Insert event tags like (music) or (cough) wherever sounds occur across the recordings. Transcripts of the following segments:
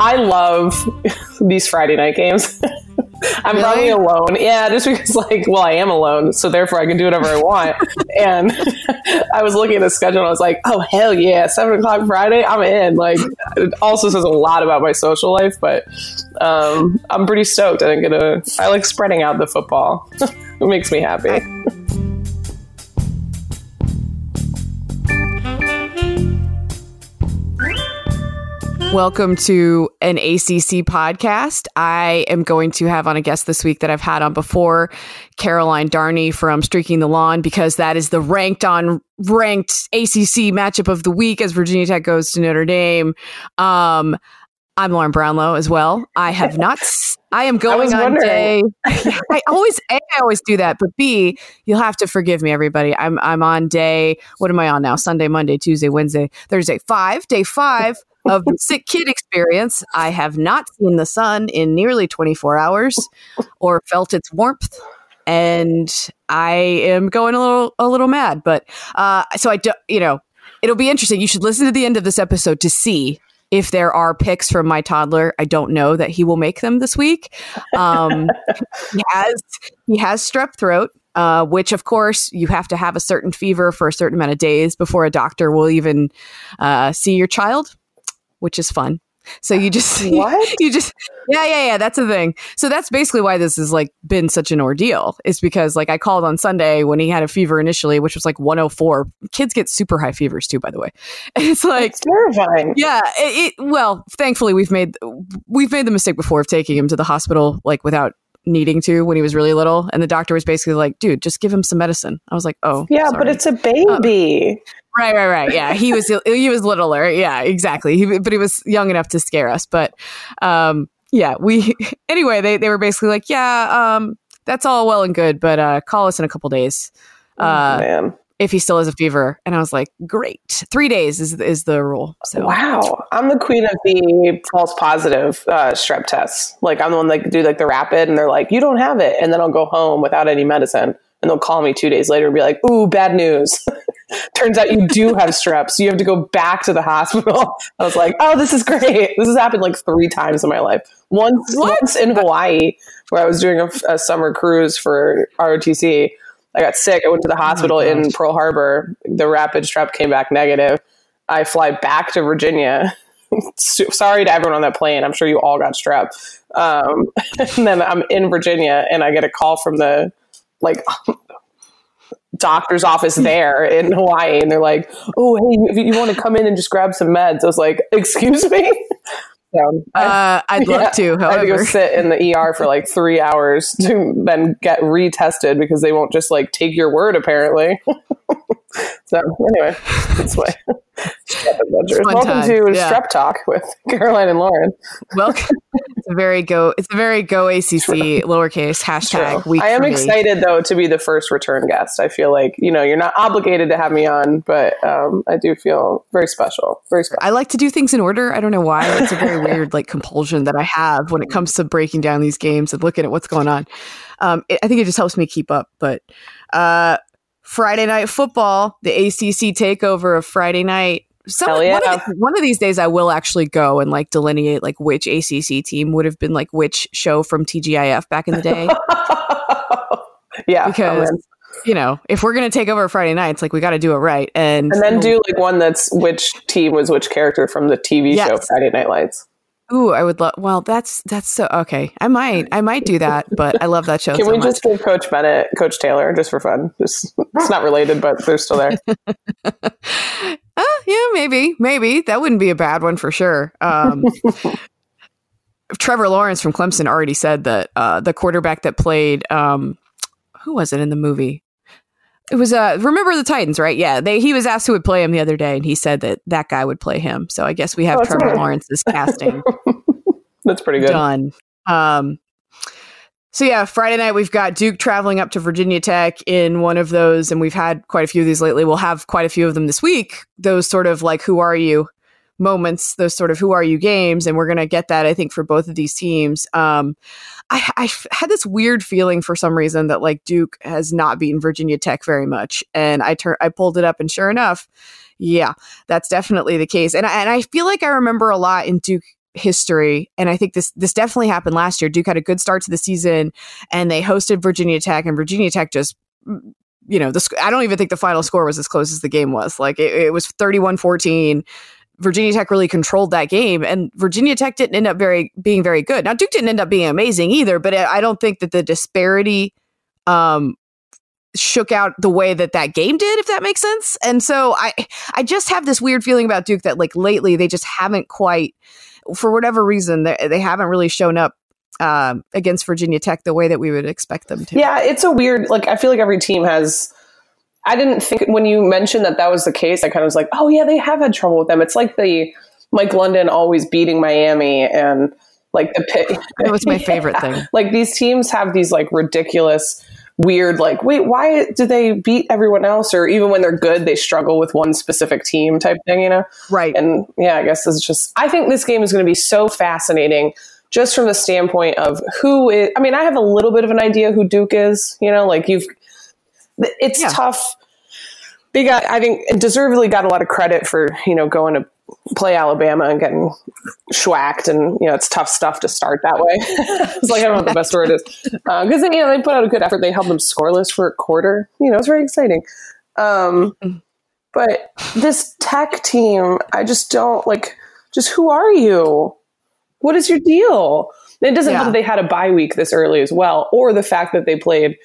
I love (laughs) these Friday night games. (laughs) I'm probably alone. Yeah, just because, like, well, I am alone, so therefore I can do whatever I want. (laughs) and I was looking at the schedule and I was like, oh, hell yeah, 7 o'clock Friday, I'm in. Like, it also says a lot about my social life, but um, I'm pretty stoked. I think gonna, I like spreading out the football, it makes me happy. Welcome to an ACC podcast. I am going to have on a guest this week that I've had on before, Caroline Darney from Streaking the Lawn, because that is the ranked on ranked ACC matchup of the week as Virginia Tech goes to Notre Dame. Um, I'm Lauren Brownlow as well. I have not. (laughs) I am going was on day. I always, A, I always do that, but B, you'll have to forgive me, everybody. I'm I'm on day. What am I on now? Sunday, Monday, Tuesday, Wednesday, Thursday, five. Day five (laughs) of the sick kid experience. I have not seen the sun in nearly 24 hours, (laughs) or felt its warmth. And I am going a little a little mad, but uh, so I do, you know, it'll be interesting. You should listen to the end of this episode to see if there are picks from my toddler. I don't know that he will make them this week. Um, (laughs) he has he has strep throat. Uh, which of course you have to have a certain fever for a certain amount of days before a doctor will even uh, see your child, which is fun. So you just (laughs) What? you just yeah yeah yeah that's the thing. So that's basically why this has like been such an ordeal. Is because like I called on Sunday when he had a fever initially, which was like 104. Kids get super high fevers too, by the way. (laughs) And it's like It's terrifying. yeah, it, it well, thankfully we've made we've made the mistake before of taking him to the hospital like without needing to when he was really little, and the doctor was basically like, "Dude, just give him some medicine." I was like, "Oh, Yeah, but it's a baby. right, right, right. Yeah, he was (laughs) he was littler. Yeah, exactly. He, but he was young enough to scare us. But um, yeah, we (laughs) anyway. They they were basically like, "Yeah, um, that's all well and good, but uh, call us in a couple days." Uh, Man. If he still has a fever, and I was like, "Great, three days is is the rule." So Wow, I'm the queen of the false positive uh, strep tests. Like I'm the one that do like the rapid, and they're like, "You don't have it," and then I'll go home without any medicine, and they'll call me two days later and be like, "Ooh, bad news." (laughs) Turns out you do have strep, so you have to go back to the hospital. (laughs) I was like, "Oh, this is great. This has happened like three times in my life. Once, once in Hawaii, where I was doing a, a summer cruise for ROTC. I got sick. I went to the hospital in Pearl Harbor. The rapid strep came back negative. I fly back to Virginia. (laughs) Sorry to everyone on that plane. I'm sure you all got strep. Um, (laughs) and then I'm in Virginia and I get a call from the like (laughs) doctor's office there in Hawaii. And they're like, oh, hey, you, you want to come in and just grab some meds? I was like, excuse me? I- uh, (laughs) I'd love yeah, to. I had to go sit in the ER for like three hours to then get retested because they won't just like take your word apparently. (laughs) so anyway, that's why. Adventures. Welcome time, to yeah. Strep Talk with (laughs) Caroline and Lauren. welcome. (laughs) it's a very go. It's a very go ACC lowercase hashtag True. I am excited though to be the first return guest. I feel like you know you're not obligated to have me on, but um, I do feel very special. Very special. I like to do things in order. I don't know why. It's a very (laughs) weird like compulsion that I have when it comes to breaking down these games and looking at what's going on. Um, it, I think it just helps me keep up. But uh, Friday night football, the ACC takeover of Friday night. Some, Hell one, yeah. of one of these days, I will actually go and like delineate like which ACC team would have been like which show from TGIF back in the day. (laughs) yeah, because you know if we're gonna take over Friday nights, like we got to do it right. And and then do like one that's which team was which character from the TV show Friday Night Lights. Ooh, I would love. Well, that's that's so okay. I might I might do that, but I love that show. Can so we much. just give Coach Bennett, Coach Taylor, just for fun? Just it's not related, but they're still there. (laughs) Uh, yeah, maybe, maybe that wouldn't be a bad one for sure. Um, Trevor Lawrence from Clemson already said that uh, the quarterback that played, um, who was it in the movie? It was uh remember the Titans, right? Yeah, they he was asked who would play him the other day, and he said that that guy would play him. So I guess we have Oh, Trevor that's Lawrence's casting (laughs) That's pretty good. done. Um, so yeah, Friday night we've got Duke traveling up to Virginia Tech in one of those, and we've had quite a few of these lately. We'll have quite a few of them this week. Those sort of like "Who are you?" Moments, those sort of "Who are you?" games, and we're gonna get that I think for both of these teams. Um, I, had this weird feeling for some reason that like Duke has not beaten Virginia Tech very much, and I tur- I pulled it up, and sure enough, yeah, that's definitely the case. And I, and I feel like I remember a lot in Duke history and i think this this definitely happened last year duke had a good start to the season and they hosted virginia tech and virginia tech just you know the i don't even think the final score was as close as the game was like it, it was 31-14 virginia tech really controlled that game and virginia tech didn't end up very being very good now duke didn't end up being amazing either but i don't think that the disparity um shook out the way that that game did if that makes sense and so i i just have this weird feeling about duke that like lately they just haven't quite for whatever reason they, they haven't really shown up um, against virginia tech the way that we would expect them to Yeah, it's a weird. Like I feel like every team has. I didn't think when you mentioned that that was the case. I kind of was like, oh yeah, they have had trouble with them. It's like the Mike London always beating Miami and like the Pitt. (laughs) that was my favorite thing (laughs) like these teams have these like ridiculous weird like wait why do they beat everyone else or even when they're good they struggle with one specific team type thing you know right and yeah i guess it's just i think this game is going to be so fascinating just from the standpoint of who is i mean i have a little bit of an idea who duke is you know like you've it's Yeah. tough. They got i think it deservedly got a lot of credit for you know going to play alabama and getting schwacked and you know it's tough stuff to start that way. (laughs) It's like i don't know what the best word is. Because you know they put out a good effort. They held them scoreless for a quarter. You know it's very exciting. Um, but this tech team i just don't like just who are you? What is your deal? It doesn't Yeah. help that they had a bye week this early as well or the fact that they played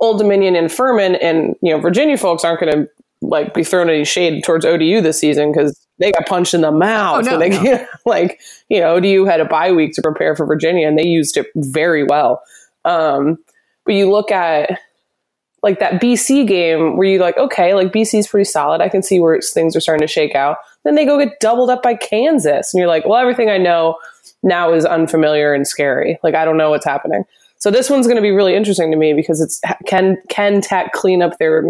old dominion and furman and you know virginia folks aren't going to like be throwing any shade towards odu this season because they got punched in the mouth Oh, no, they no. (laughs) like you know odu had a bye week to prepare for virginia and they used it very well um, but you look at like that BC game where you like, okay, like BC's pretty solid. I can see where things are starting to shake out. Then they go get doubled up by Kansas. And you're like, well, everything I know now is unfamiliar and scary. Like, I don't know what's happening. So this one's going to be really interesting to me because it's can can Tech clean up their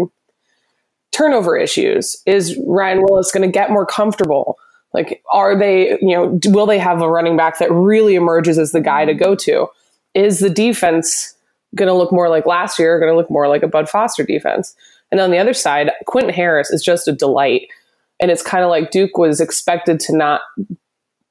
turnover issues? Is Ryan Willis going to get more comfortable? Like, are they, you know, will they have a running back that really emerges as the guy to go to? Is the defense going to look more like last year, going to look more like a Bud Foster defense? And on the other side, Quentin Harris is just a delight. And it's kind of like Duke was expected to not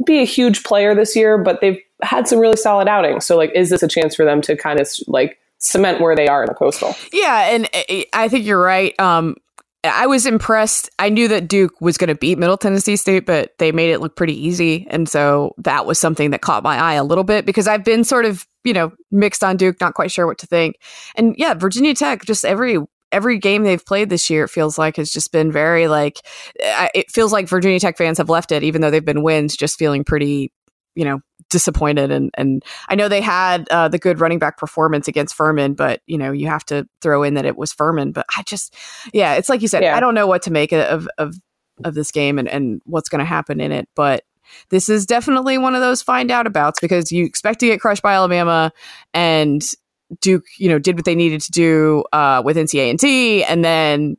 be a huge player this year, but they've had some really solid outings. So, like, is this a chance for them to kind of like cement where they are in the coastal? Yeah, and I- I think you're right. Um, I was impressed. I knew that Duke was going to beat Middle Tennessee State, but they made it look pretty easy, and so that was something that caught my eye a little bit because I've been sort of you know mixed on Duke, not quite sure what to think. And yeah, Virginia Tech, just every every game they've played this year, it feels like has just been very like eh, I- it feels like Virginia Tech fans have left it, even though they've been wins, just feeling pretty you know disappointed and and I know they had uh, the good running back performance against Furman, but you know you have to throw in that it was Furman. But I just, yeah, it's like you said, Yeah. I don't know what to make of of of this game and and what's going to happen in it, but. This is definitely one of those find out abouts because you expect to get crushed by Alabama, and Duke, you know, did what they needed to do uh, with NC A and T, and then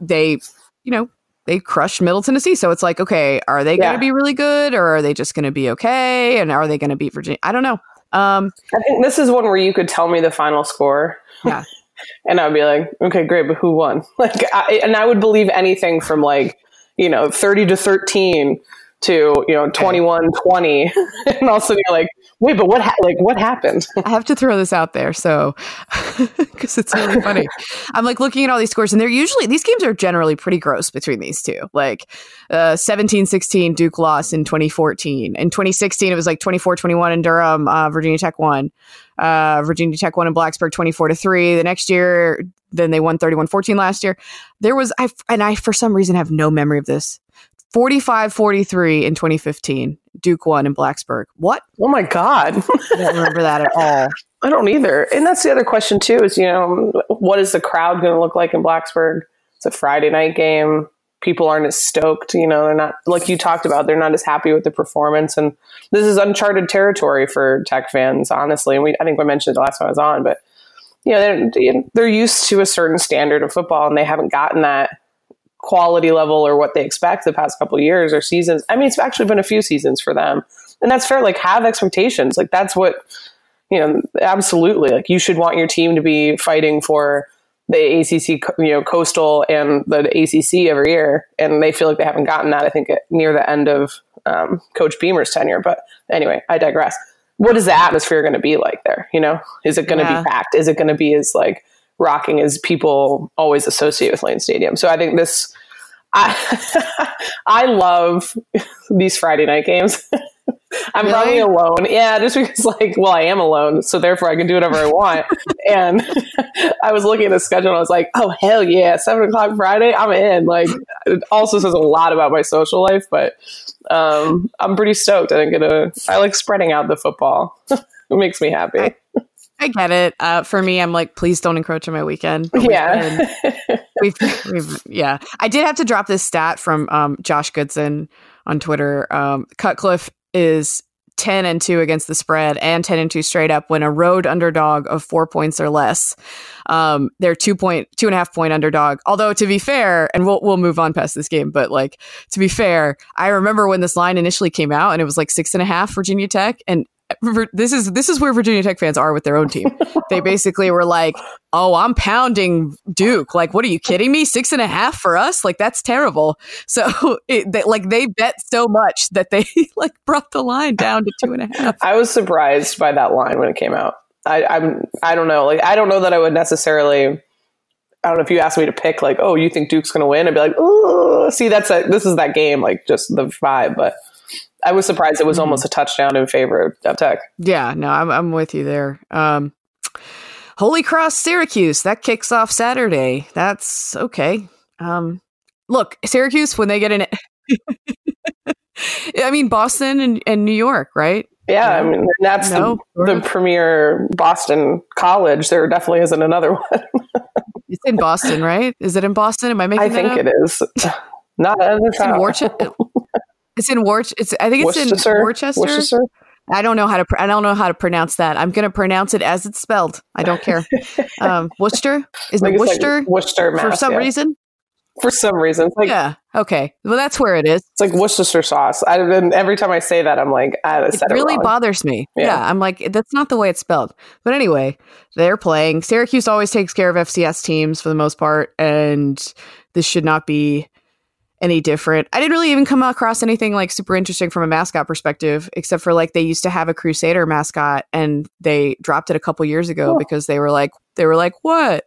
they, you know, they crushed Middle Tennessee. So it's like, okay, are they going to be really good, or are they just going to be okay, and are they going to beat Virginia? I don't know. Um, I think this is one where you could tell me the final score. Yeah. (laughs) and I'd be like, okay, great, but who won? (laughs) Like, I, and I would believe anything from like, you know, 30 to 13 to, you know, 21 20. (laughs) and also you're like, wait, but what, ha- like, what happened? (laughs) I have to throw this out there, so (laughs) because it's really funny. I'm like looking at all these scores, and they're usually these games are generally pretty gross between these two. Like uh, 17-16, Duke lost in 2014. In 2016, it was like 24-21 in Durham. Uh, Virginia Tech won. Uh, Virginia Tech won in Blacksburg 24 to three. The next year, then they won 31-14 last year. There was I and I for some reason have no memory of this. 45-43 in 2015. Duke won in Blacksburg. What? Oh my God. I don't remember that at all. (laughs) I don't either. And that's the other question too is, you know, what is the crowd going to look like in Blacksburg? It's a Friday night game. People aren't as stoked, you know, they're not like you talked about, they're not as happy with the performance and this is uncharted territory for tech fans, honestly. And we I think we mentioned it the last time I was on, but you know, they're they're used to a certain standard of football and they haven't gotten that quality level or what they expect the past couple years or seasons. I mean, it's actually been a few seasons for them. And that's fair. Like have expectations. Like that's what you know, absolutely. Like you should want your team to be fighting for the ACC, you know, coastal and the ACC every year, and they feel like they haven't gotten that. I think near the end of um, Coach Beamer's tenure. But anyway, I digress. What is the atmosphere going to be like there? You know, is it going to yeah. be packed? Is it going to be as like rocking as people always associate with Lane Stadium? So I think this. I (laughs) I love these Friday night games. (laughs) I'm really? probably alone. Yeah, just because like, well, I am alone, so therefore I can do whatever I want. (laughs) and I was looking at the schedule and I was like, oh hell yeah, seven o'clock Friday, I'm in. Like, it also says a lot about my social life, but um, I'm pretty stoked. I think it. I like spreading out the football. it makes me happy. I, get it. Uh, for me, I'm like, please don't encroach on my weekend. yeah. (laughs) We've, we've, yeah. I did have to drop this stat from um, Josh Goodson on Twitter. Um, Cutcliffe is 10 and 2 against the spread and 10 and 2 straight up when a road underdog of four points or less. Um, they're two point two and a half point underdog. Although to be fair, and we'll we'll move on past this game, but like to be fair, I remember when this line initially came out and it was like six and a half Virginia Tech, and this is this is where Virginia Tech fans are with their own team. they (laughs) basically were like, "Oh, I'm pounding Duke. Like, what are you kidding me? Six and a half for us? Like, that's terrible." So, (laughs) it, they, like, they bet so much that they (laughs) like brought the line down to two and a half. I was surprised by that line when it came out. I, I'm I don't know. Like, I don't know that I would necessarily. I don't know if you asked me to pick, like, oh, you think Duke's going to win? I'd be like, oh, see, that's a, this is that game, like, just the vibe, but. I was surprised it was mm-hmm. almost a touchdown in favor of Tech. Yeah, no, I'm, I'm with you there. Um, Holy Cross, Syracuse, that kicks off Saturday. That's okay. Um, look, Syracuse, when they get in (laughs) I mean, Boston and, and New York, right? Yeah, I mean, that's no, the, the premier Boston college. There definitely isn't another (laughs) one. it's in Boston, right? Is it in Boston? Am I making I think up? it is. (laughs) Not in, it's in. It's in War. It's I think it's Worcester? in Worcester. Worcester. I don't know how to. Pr- I don't know how to pronounce that. I'm going to pronounce it as it's spelled. I don't care. (laughs) um, Worcester is it Worcester? Like Worcester Mass, for some yeah. reason. For some reason, like, yeah. Okay. Well, that's where it is. It's like Worcester sauce. I've been every time I say that, I'm like, I it really it bothers me. Yeah. yeah. I'm like, that's not the way it's spelled. But anyway, they're playing. Syracuse always takes care of FCS teams for the most part, and this should not be any different. I didn't really even come across anything like super interesting from a mascot perspective, except for like they used to have a Crusader mascot and they dropped it a couple years ago oh. because they were like they were like, what?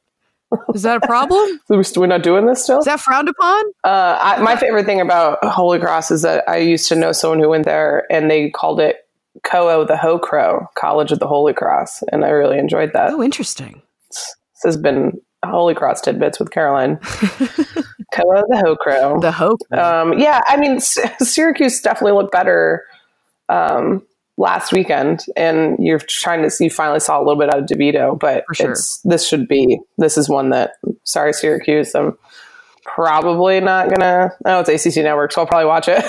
Is that a problem? (laughs) We're not doing this still? Is that frowned upon? Uh, I, my favorite thing about Holy Cross is that I used to know someone who went there and they called it COO the Ho Crow, College of the Holy Cross. And I really enjoyed that. Oh, interesting. This has been Holy Cross tidbits with Caroline. (laughs) Koa the Ho Crow. The Ho. Um, yeah, I mean, S- Syracuse definitely looked better um, last weekend, and you're trying to see. Finally, saw a little bit out of DeVito, but sure. it's this should be. This is one that. Sorry, Syracuse. I'm probably not gonna. Oh, it's ACC Network, so I'll probably watch it.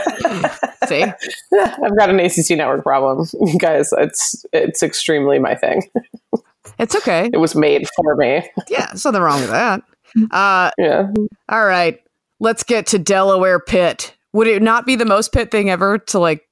(laughs) see, (laughs) I've got an ACC Network problem, guys. It's it's extremely my thing. It's okay. It was made for me. Yeah, there's nothing wrong with that. (laughs) Uh, yeah. All right. Let's get to Delaware Pitt. Would it not be the most Pitt thing ever to like?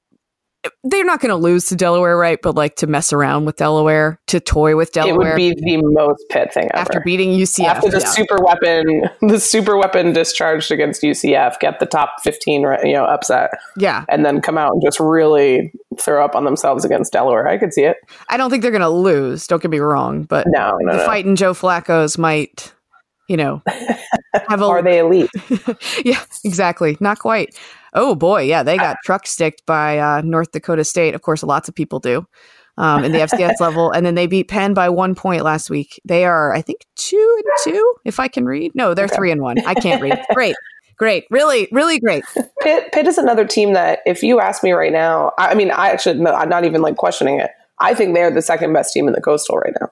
They're not going to lose to Delaware, right? But like to mess around with Delaware, to toy with Delaware. It would be the most Pitt thing ever. After beating UCF. After the yeah. super weapon, the super weapon discharged against UCF, get the top 15, you know, upset. Yeah. And then come out and just really throw up on themselves against Delaware. I could see it. I don't think they're going to lose. Don't get me wrong. But no, no, the no. fight in Joe Flacco's might you know, (laughs) have a, are they elite? (laughs) yeah, exactly. Not quite. Oh boy, yeah, they got truck sticked by uh, North Dakota State. Of course, lots of people do um, in the FCS (laughs) level, and then they beat Penn by one point last week. They are, I think, two and two, if I can read. No, they're okay. three and one. I can't read. Great. Great, really, really great. Pitt, Pitt is another team that, if you ask me right now, I, I mean, I actually, no, I'm not even like questioning it. I think they're the second best team in the Coastal right now.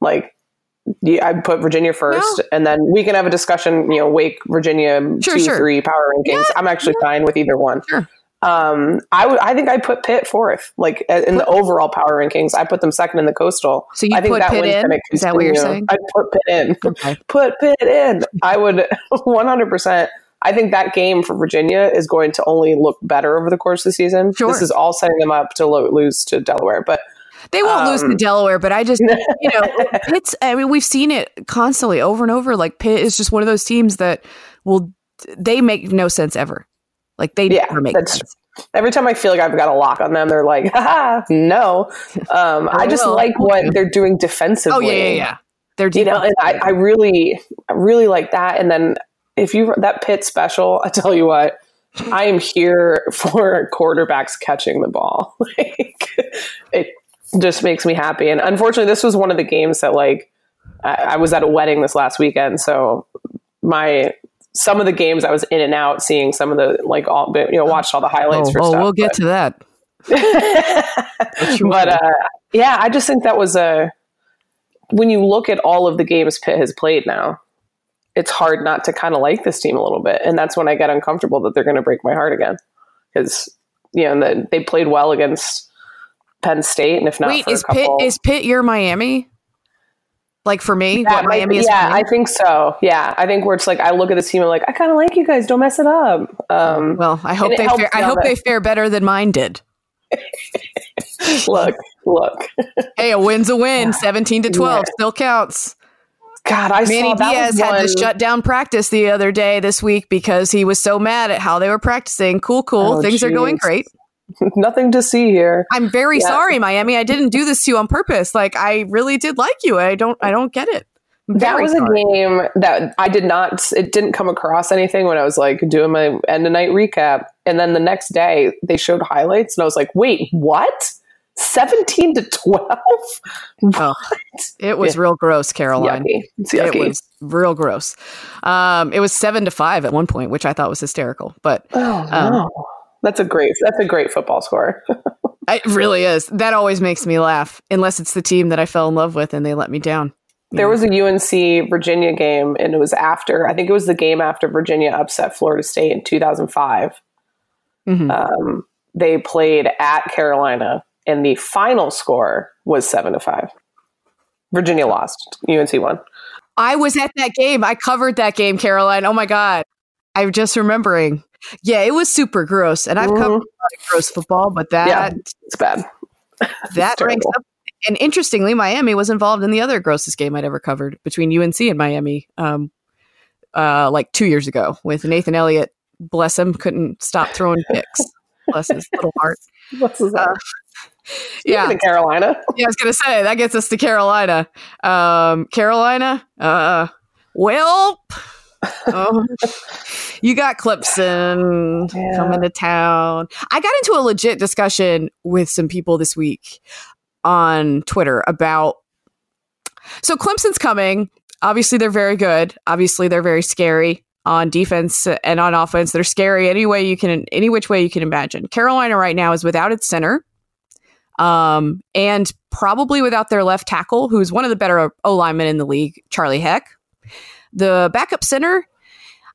Like, yeah, I'd put Virginia first, No. and then we can have a discussion. You know, Wake, Virginia, Sure, two, sure. three power rankings. I'm actually fine with either one. Sure. Um, I would. I think I put Pitt fourth. Like in the overall power rankings, I put them second in the Coastal. So you I think put that Pitt in? Is that what you're saying? I put Pitt in. Okay. Put Pitt in. I would (laughs) 100. percent I think that game for Virginia is going to only look better over the course of the season. Sure. This is all setting them up to lo- lose to Delaware, but They won't lose to Um, Delaware, but I just, (laughs) you know, Pitt's, I mean, we've seen it constantly over and over. Like, Pitt is just one of those teams that will, they make no sense ever. Like, they Yeah, never make sense. every time I feel like I've got a lock on them, they're like, "Ha no." Um, (laughs) I just well, like what they're doing defensively. Oh, yeah, yeah, yeah. They're you know, and I, I really, I really like that. And then if you that Pitt special, I tell you what, I am here (laughs) for quarterbacks catching the ball. like it just makes me happy. And unfortunately, this was one of the games that like I, I was at a wedding this last weekend, so my some of the games I was in and out, seeing some of the like all you know, watched all the highlights oh, for oh, stuff. we'll get but- to that. (laughs) but uh, yeah, I just think that was a. When you look at all of the games Pitt has played now, it's hard not to kind of like this team a little bit, and that's when I get uncomfortable that they're going to break my heart again because you know the, they played well against Penn State, and if not Wait, for is a couple, Pitt, is Pitt your Miami? Like for me, yeah, what Miami is? yeah? I think so. Yeah, I think where it's like I look at this team, I'm like, I kind of like you guys. Don't mess it up. Um, well, I hope they fare, I hope they fare better than mine did. (laughs) look, look. Hey, a win's a win. (sighs) Seventeen to twelve Yeah. still counts. God, I Manny saw Diaz had to shut down practice the other day this week because he was so mad at how they were practicing. Cool, cool. Oh, Things are going great. (laughs) Nothing to see here. I'm very Yeah. sorry, Miami. I didn't do this to you on purpose. Like I really did like you. I don't I don't get it. I'm That was sorry. a game that I did not. It didn't come across anything when I was like doing my end of night recap, and then the next day they showed highlights, and I was like, "Wait, what? Seventeen to twelve? (laughs) Oh, it was real gross, Caroline. It was real gross. Um, it was seven to five at one point, which I thought was hysterical. But oh um, no, that's a great. That's a great football score. (laughs) it really is. That always makes me laugh, unless it's the team that I fell in love with and they let me down. There was a UNC Virginia game, and it was after. I think it was the game after Virginia upset Florida State in two thousand five. Mhm. Um, they played at Carolina, and the final score was seven to five. Virginia lost. UNC won. I was at that game. I covered that game, Caroline. Oh my god, I'm just remembering. Yeah, it was super gross, and I've Mhm. covered of gross football, but that Yeah. It's bad. (laughs) that ranks up. And interestingly, Miami was involved in the other grossest game I'd ever covered between UNC and Miami, um, uh, like two years ago with Nathan Elliott. Bless him, couldn't stop throwing (laughs) picks. Bless his little heart. What's this? Uh, (laughs) Yeah, in Carolina. yeah, I was gonna say that gets us to Carolina. Um, Carolina, uh, well, um, you got Clemson Yeah. coming to town. I got into a legit discussion with some people this week on Twitter about. So Clemson's coming. Obviously, they're very good. Obviously, they're very scary on defense and on offense. They're scary any way you can, any which way you can imagine. Carolina right now is without its center um, and probably without their left tackle, who's one of the better O linemen in the league, Charlie Heck. The backup center,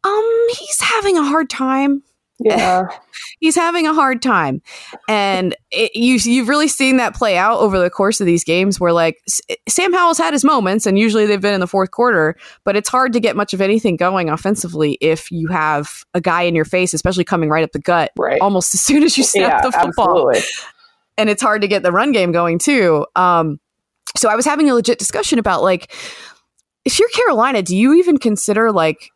um, he's having a hard time. Yeah. (laughs) He's having a hard time, and it, you you've really seen that play out over the course of these games, where like S- Sam Howell's had his moments, and usually they've been in the fourth quarter, but it's hard to get much of anything going offensively if you have a guy in your face, especially coming right up the gut, Right. almost as soon as you snap yeah. the football Absolutely. and it's hard to get the run game going too. Um, so I was having a legit discussion about like, if you're Carolina, do you even consider like,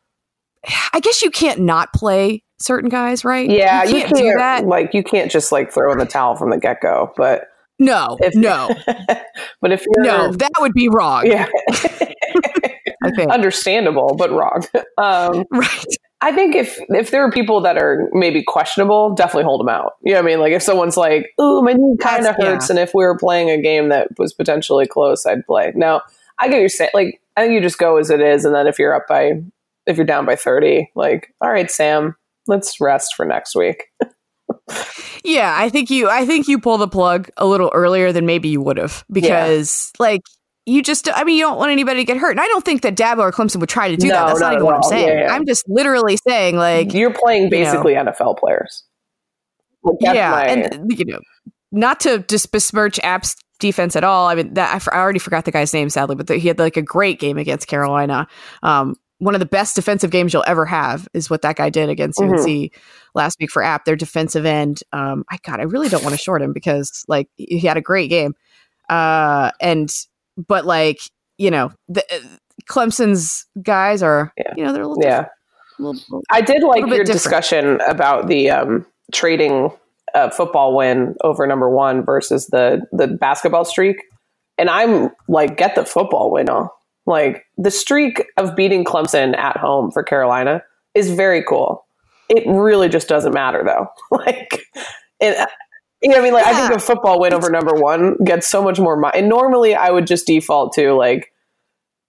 I guess you can't not play certain guys, right? Yeah, you can't, do that. Like you can't just like throw in the towel from the get go. But No, If- no, (laughs) but if you're no, that would be wrong. yeah, (laughs) I think. understandable but wrong. Um, right. I think if if there are people that are maybe questionable, definitely hold them out. You know what I mean? Like if someone's like, "Ooh, my knee kind of That's- yeah. hurts," and if we were playing a game that was potentially close, I'd play. Now, I get your saying. Like I think you just go as it is, and then if you're up by if you're down by thirty, like, all right, Sam, let's rest for next week. (laughs) Yeah, I think you I think you pull the plug a little earlier than maybe you would have because like you just I mean you don't want anybody to get hurt. And I don't think that Dabo or Clemson would try to do No, that. That's not not, even what I'm saying. Yeah, yeah. I'm just literally saying like You're playing you know. basically NFL players. Like, yeah, my- and you know, not to just besmirch App's defense at all. I mean, that I, I already forgot the guy's name, sadly, but the, he had like a great game against Carolina. Um, one of the best defensive games you'll ever have is what that guy did against Mhm. UNC last week for App. Their defensive end. Um, I God, I really don't want to short him because like he had a great game. Uh, and but like you know, the, uh, Clemson's guys are Yeah. you know they're a little yeah. little- I did like your different. discussion about the um, trading a football win over number one versus the the basketball streak, and I'm like, get the football win on. Like the streak of beating Clemson at home for Carolina is very cool. It really just doesn't matter though. (laughs) like, it, you know, what I mean, like I think a football win over number one gets so much more. Mi- and normally I would just default to like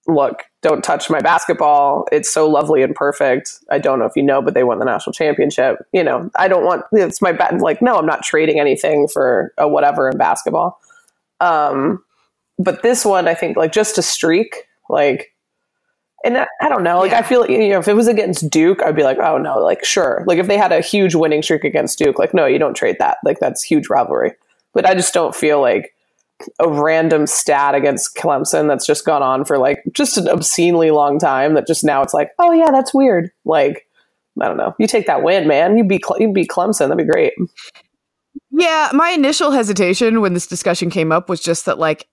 look, don't touch my basketball. It's so lovely and perfect. I don't know if you know, but they won the national championship. You know, I don't want it's my bet. Like, no, I'm not trading anything for a whatever in basketball. Um, but this one, I think, like just a streak, like, and I, I don't know. Like, Yeah. I feel like, you know, if it was against Duke, I'd be like, oh no, like sure. Like if they had a huge winning streak against Duke, like no, you don't trade that. Like that's huge rivalry. But I just don't feel like a random stat against Clemson that's just gone on for like just an obscenely long time that just now it's like, oh yeah, that's weird. Like, I don't know. You take that win, man. You beat Cle- you beat Clemson. That'd be great. Yeah, my initial hesitation when this discussion came up was just that like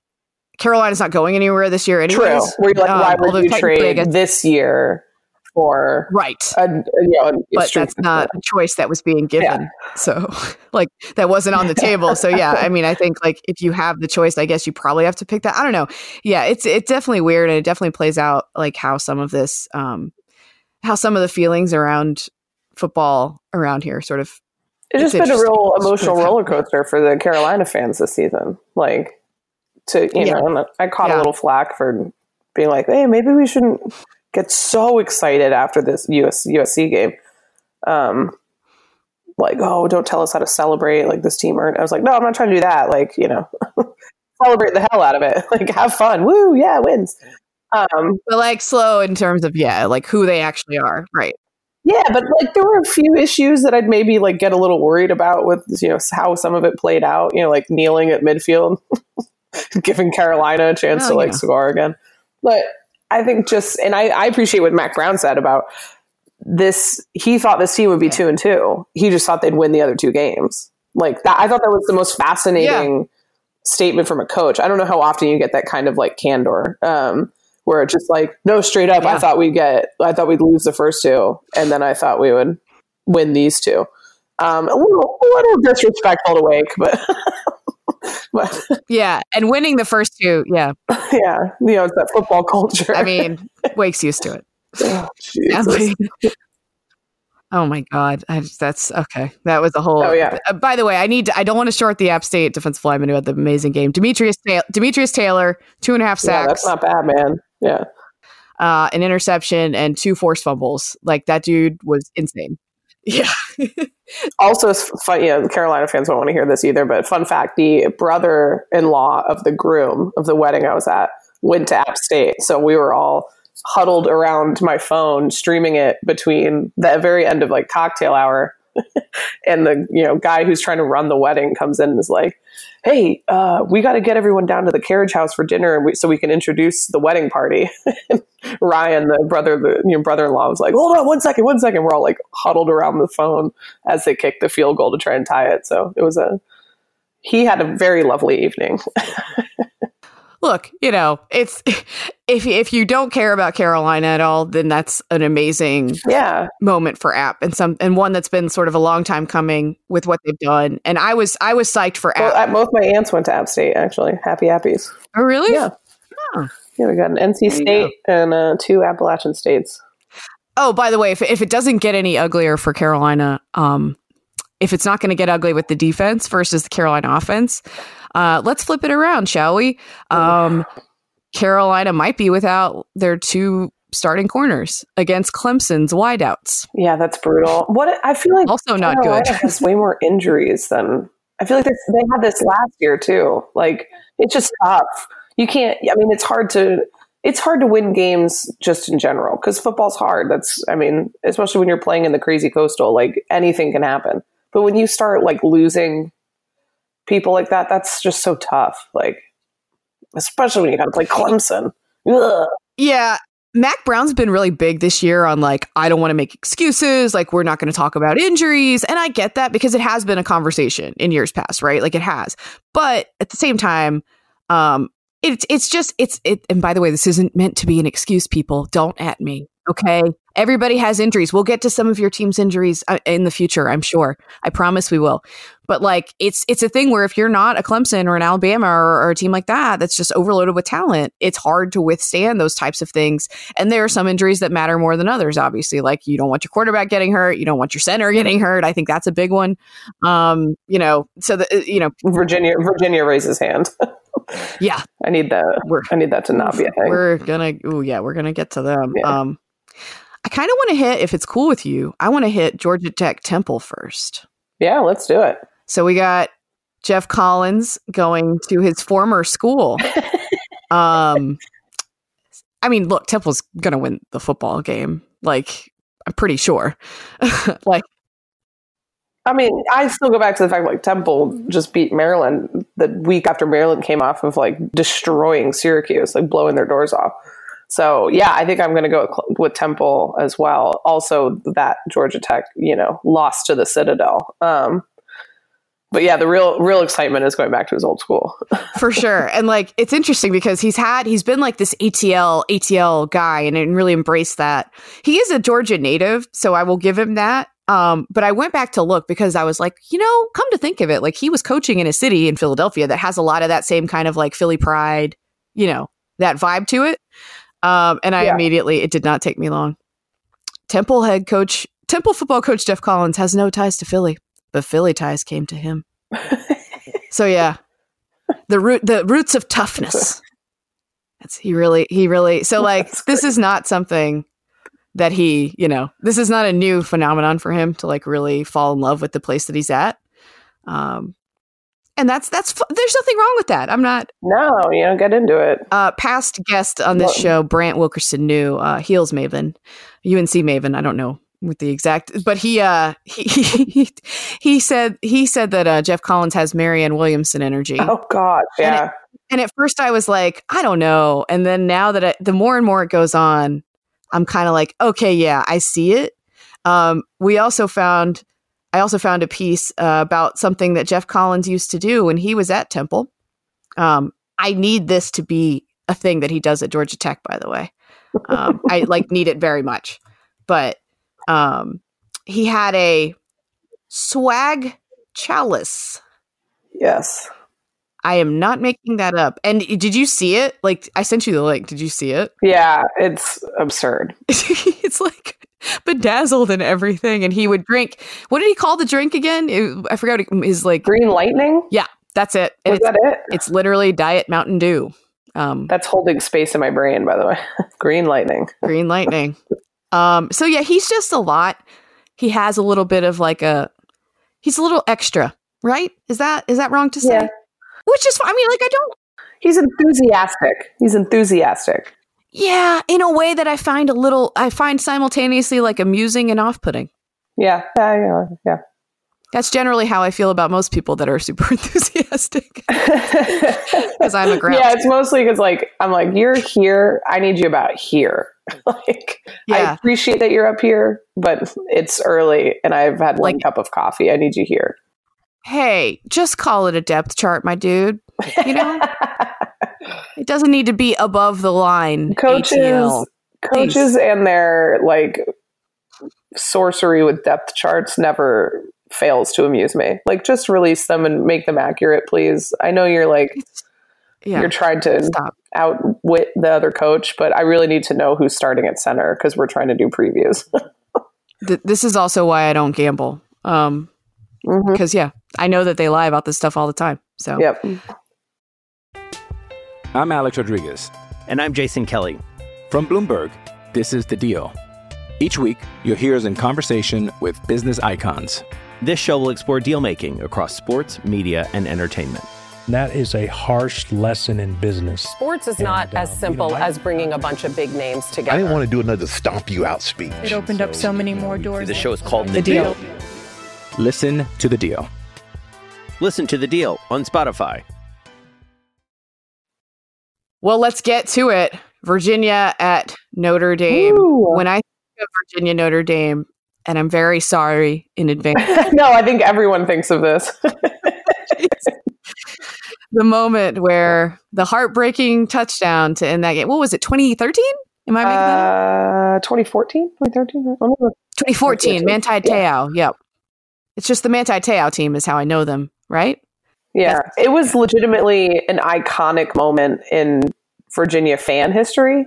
Carolina's not going anywhere this year anyways. True. Where you're like, Um, why would you trade this year for Right. a, you know, But that's not a choice that was being given. So (laughs) like that wasn't on the table. So yeah, I mean I think like if you have the choice, I guess you probably have to pick that. I don't know. Yeah, it's it's definitely weird and it definitely plays out like how some of this um how some of the feelings around football around here sort of It's just been a real emotional roller coaster for the Carolina fans this season. Like, to you Yeah. know, I caught a little flack for being like, "Hey, maybe we shouldn't get so excited after this US USC game." Um, like, oh, don't tell us how to celebrate. Like this team earned. I was like, no, I'm not trying to do that. Like, you know, (laughs) celebrate the hell out of it. (laughs) Like, have fun. Woo, yeah, wins. Um, but like slow in terms of yeah, like who they actually are. Right. Yeah, but like there were a few issues that I'd maybe like get a little worried about with you know how some of it played out. You know, like kneeling at midfield, (laughs) giving Carolina a chance Oh, to like yeah. score again. But I think just and I, I appreciate what Mack Brown said about this. He thought this team would be two and two. He just thought they'd win the other two games. Like that, I thought that was the most fascinating statement from a coach. I don't know how often you get that kind of like candor. Um, where it's just like, no, straight up, I thought we'd get, I thought we'd lose the first two, and then I thought we would win these two. Um, a little, a little disrespectful to Wake, but, (laughs) but (laughs) Yeah. And winning the first two, yeah. yeah, you know, it's that football culture. I mean, Wake's used to it. (laughs) Oh. (laughs) Oh my God, I, that's okay. That was a whole. Oh, yeah. Uh, by the way, I need. To, I don't want to short the App State defensive lineman who had the amazing game. Demetrius Ta- Demetrius Taylor, two and a half yeah, sacks, that's not bad, man. Yeah, uh, an interception, and two forced fumbles. Like that dude was insane. Yeah, (laughs) also fun you know carolina fans won't want to hear this either but fun fact the brother-in-law of the groom of the wedding i was at went to app state. So we were all huddled around my phone streaming it between the very end of like cocktail hour (laughs) and the you know guy who's trying to run the wedding comes in and is like hey uh, we got to get everyone down to the carriage house for dinner and we, so we can introduce the wedding party. (laughs) Ryan the brother the you know, brother-in-law was like hold on one second one second. We're all like huddled around the phone as they kicked the field goal to try and tie it. So it was a he had a very lovely evening (laughs) look, you know, it's (laughs) if if you don't care about Carolina at all, then that's an amazing yeah moment for App and some and one that's been sort of a long time coming with what they've done. And I was I was psyched for well, App. both my aunts went to app state actually happy appies oh, really? yeah Oh. yeah we got an nc state and uh, two appalachian states Oh, by the way, if if it doesn't get any uglier for Carolina, um, if it's not going to get ugly with the defense versus the Carolina offense, uh, let's flip it around, shall we? Um, Carolina might be without their two starting corners against Clemson's wideouts. Yeah, that's brutal. What I feel like Also not good. has way more injuries than I feel like this, they had this last year too. Like it's just tough. You can't. I mean, it's hard to it's hard to win games just in general because football's hard. That's I mean, especially when you're playing in the crazy coastal. Like anything can happen. But when you start like losing people like that, that's just so tough. Like especially when you got to play Clemson. Ugh. Yeah. Mack Brown's been really big this year on like, I don't want to make excuses. Like, we're not going to talk about injuries. And I get that because it has been a conversation in years past, right? Like, it has. But at the same time, um, it's it's just it's it. And by the way, this isn't meant to be an excuse. People don't at me. Okay, everybody has injuries. We'll get to some of your team's injuries uh, in the future. I'm sure. I promise we will. But like, it's it's a thing where if you're not a Clemson or an Alabama or, or a team like that that's just overloaded with talent, it's hard to withstand those types of things. And there are some injuries that matter more than others. Obviously, like you don't want your quarterback getting hurt, you don't want your center getting hurt. I think that's a big one. Um, you know, so the you know, Virginia Virginia raises hand. (laughs) yeah, I need that. We're- I need that to not be a thing. We're gonna, oh yeah, we're gonna get to them. Yeah. Um, I kind of want to hit, if it's cool with you, I want to hit Georgia Tech Temple first. Yeah, let's do it. So we got Geoff Collins going to his former school. (laughs) um, I mean, look, Temple's gonna win the football game. Like, I'm pretty sure. (laughs) like, I mean, I still go back to the fact like Temple just beat Maryland the week after Maryland came off of like destroying Syracuse, like blowing their doors off. So yeah, I think I'm going to go with, Temple as well. Also, that Georgia Tech, you know, lost to the Citadel. Um, but yeah, the real real excitement is going back to his old school. (laughs) for sure. And like it's interesting because he's had he's been like this ATL ATL guy and, and really embraced that. He is a Georgia native, so I will give him that. Um, but I went back to look because I was like, you know, come to think of it, like he was coaching in a city in Philadelphia that has a lot of that same kind of like Philly pride, you know, that vibe to it. Um, and I Yeah. immediately it did not take me long. Temple head coach, Temple football coach Geoff Collins has no ties to Philly, but Philly ties came to him. (laughs) So yeah, the root the roots of toughness. (laughs) That's he really he really so like this is not something that he you know this is not a new phenomenon for him to like really fall in love with the place that he's at. Um, and that's that's there's nothing wrong with that. I'm not no, you know, get into it. uh, past guest on this show, Brant Wilkerson-New uh, heels Maven, UNC Maven. I don't know with the exact, but he uh, he, (laughs) he he said he said that uh, Geoff Collins has Marianne Williamson energy. Oh gosh, And yeah. And at first I was like, I don't know. And then now that I, the more and more it goes on, I'm kind of like, okay, yeah, I see it. Um, we also found, I also found a piece uh, about something that Geoff Collins used to do when he was at Temple. Um, I need this to be a thing that he does at Georgia Tech, by the way. Um, I like need it very much. But um, he had a swag chalice. yes. I am not making that up. And did you see it? Like I sent you the link. Did you see it? (laughs) Yeah, it's absurd. it's like bedazzled and everything. And he would drink. What did he call the drink again? It- I forgot. what His like. Green lightning? Yeah that's it. And it's, that it? it's literally Diet Mountain Dew. Um, That's holding space in my brain, by the way. (laughs) Green lightning. Green Lightning. Um, so yeah, he's just a lot. He has a little bit of like a. He's a little extra, right? Is that is that wrong to say? Yeah. Which is, I mean, like I don't. He's enthusiastic. He's enthusiastic. Yeah, in a way that I find a little, I find simultaneously like amusing and off-putting. Yeah, yeah, yeah. yeah. That's generally how I feel about most people that are super (laughs) enthusiastic. (laughs) Because I'm a grouch. yeah, it's mostly because like I'm like you're here. I need you about here. (laughs) like I appreciate that you're up here, but it's early and I've had one Like- cup of coffee. I need you here. Hey, just call it a depth chart, my dude. You know, (laughs) it doesn't need to be above the line. coaches, ATL. coaches, and their like sorcery with depth charts never fails to amuse me. Like just release them and make them accurate, please. I know you're like Yeah, you're trying to stop. outwit the other coach, but I really need to know who's starting at center because we're trying to do previews. (laughs) Th- this is also why I don't gamble. Um, Mm-hmm. Because yeah, I know that they lie about this stuff all the time. So Yep. I'm Alex Rodriguez. And I'm Jason Kelly. From Bloomberg, This is The Deal. Each week, you'll hear us in conversation with business icons. This show will explore deal making across sports, media, and entertainment. That is a harsh lesson in business. Sports is not And, as simple you know, I- as bringing a bunch of big names together. I didn't want to do another stomp you out speech. It opened up so many more doors. The show is called The Deal. Listen to The Deal. Listen to The Deal on Spotify. Well, let's get to it. Virginia at Notre Dame. Ooh. When I think of Virginia Notre Dame, and I'm very sorry in advance, (laughs) no, I think everyone thinks of this. (laughs) the moment where the heartbreaking touchdown to end that game. What was it? 2013? Am I making that up? Uh, 2014, 2013. I don't know. 2014. Manti Te'o. Yep. It's just the Manti Te'o team is how I know them, right? Yeah, it was legitimately an iconic moment in Virginia fan history.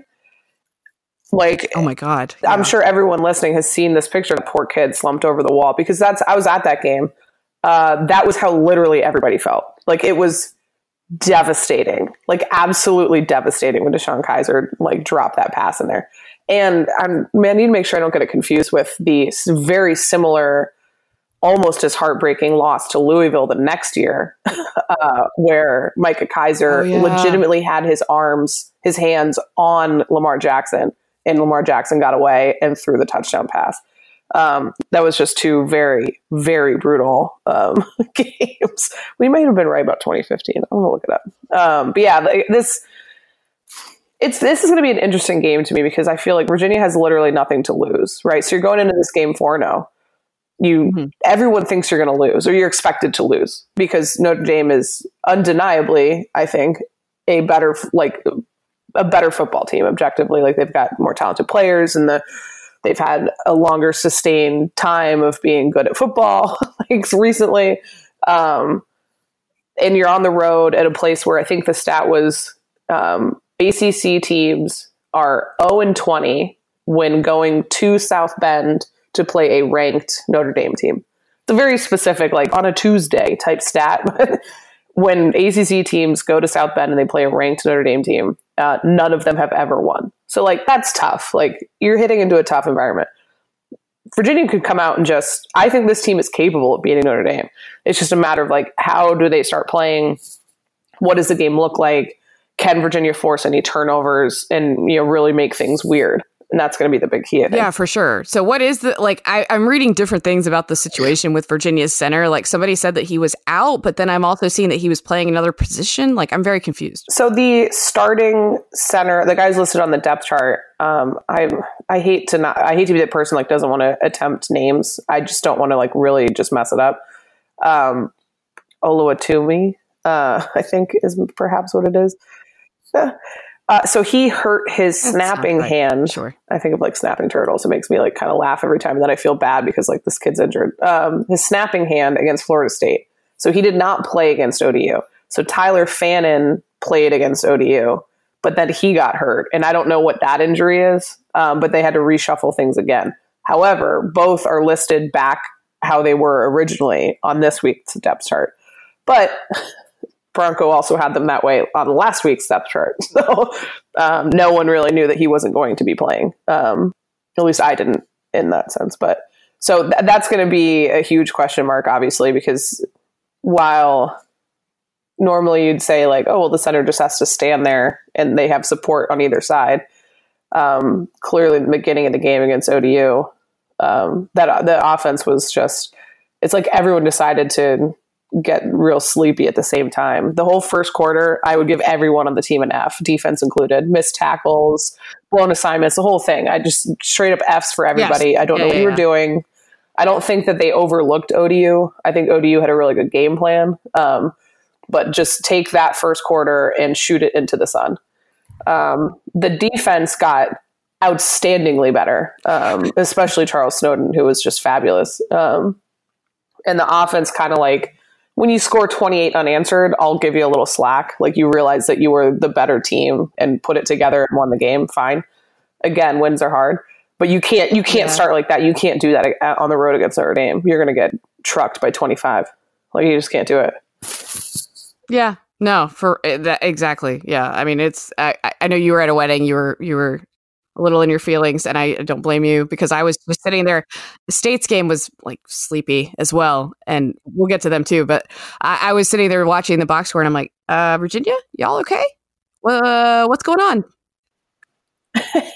Like, Oh my God. I'm Yeah. sure everyone listening has seen this picture of the poor kid slumped over the wall because that's I was at that game. Uh, that was how literally everybody felt. Like it was devastating, like absolutely devastating when Deshaun Kaiser like dropped that pass in there. And I'm man, I need to make sure I don't get it confused with the very similar, almost as heartbreaking loss to Louisville the next year, (laughs) uh, where Micah Kiser Oh, yeah. legitimately had his arms, his hands on Lamar Jackson, and Lamar Jackson got away and threw the touchdown pass. Um, that was just two very, very brutal um, (laughs) games. We might have been right about 2015. I'm gonna look it up. Um, but yeah, this it's this is going to be an interesting game to me because I feel like Virginia has literally nothing to lose, right? So you're going into this game 4-0. You Mhm. everyone thinks you're going to lose or you're expected to lose because Notre Dame is undeniably, I think, a better like a better football team objectively. Like they've got more talented players and the they've had a longer sustained time of being good at football (laughs) like recently. Um, and you're on the road at a place where I think the stat was um, ACC teams are 0 and 20 when going to South Bend to play a ranked Notre Dame team. It's a very specific, like on a Tuesday type stat. (laughs) When ACC teams go to South Bend and they play a ranked Notre Dame team, uh, none of them have ever won. So, like, that's tough. Like, you're hitting into a tough environment. Virginia could come out and just, I think this team is capable of beating Notre Dame. It's just a matter of, like, how do they start playing? What does the game look like? Can Virginia force any turnovers and, you know, really make things weird? And that's going to be the big key, I think. Yeah, for sure. So, what is the like? I, I'm reading different things about the situation with Virginia's center. Like, somebody said that he was out, but then I'm also seeing that he was playing another position. Like, I'm very confused. So the starting center, the guys listed on the depth chart. Um, I I hate to not. I hate to be the person like doesn't want to attempt names. I just don't want to like really just mess it up. Um, Oluwatimi, uh, (laughs) I think is perhaps what it is. (laughs) Uh, so he hurt his That snapping right. hand. Sure. I think of like snapping turtles. It makes me like kind of laugh every time. And then I feel bad because like this kid's injured. Um, his snapping hand against Florida State. So he did not play against ODU. So Tyler Fannin played against ODU, but then he got hurt. And I don't know what that injury is, um, but they had to reshuffle things again. However, both are listed back how they were originally on this week's depth chart. But Bronco also had them that way on last week's depth chart. (laughs) So um, no one really knew that he wasn't going to be playing. Um, at least I didn't in that sense. But so th- that's going to be a huge question mark, obviously, because while normally you'd say like, oh well, the center just has to stand there and they have support on either side. Um, clearly, the beginning of the game against ODU, um, that the offense was just. It's like everyone decided to get real sleepy at the same time. The whole first quarter, I would give everyone on the team an F, defense included, missed tackles, blown assignments, the whole thing. I just straight up Fs for everybody. I don't Yeah, know what yeah, you were yeah. doing. I don't think that they overlooked ODU. I think ODU had a really good game plan. Um, but just take that first quarter and shoot it into the sun. Um, the defense got outstandingly better, um, especially Charles Snowden, who was just fabulous. Um, and the offense kind of like when you score 28 unanswered, I'll give you a little slack. Like you realize that you were the better team and put it together and won the game. Fine. Again, wins are hard, but you can't you can't Yeah. start like that. You can't do that on the road against Notre Dame. You're going to get trucked by 25. Like you just can't do it. Yeah. No, for uh, that exactly. Yeah. I mean, it's. I- I know you were at a wedding. You were you were a little in your feelings, and I don't blame you because I was just sitting there. The State's game was like sleepy as well, and we'll get to them too. But I, I was sitting there watching the box score, and I'm like, uh, Virginia, y'all okay? Uh, what's going on? (laughs)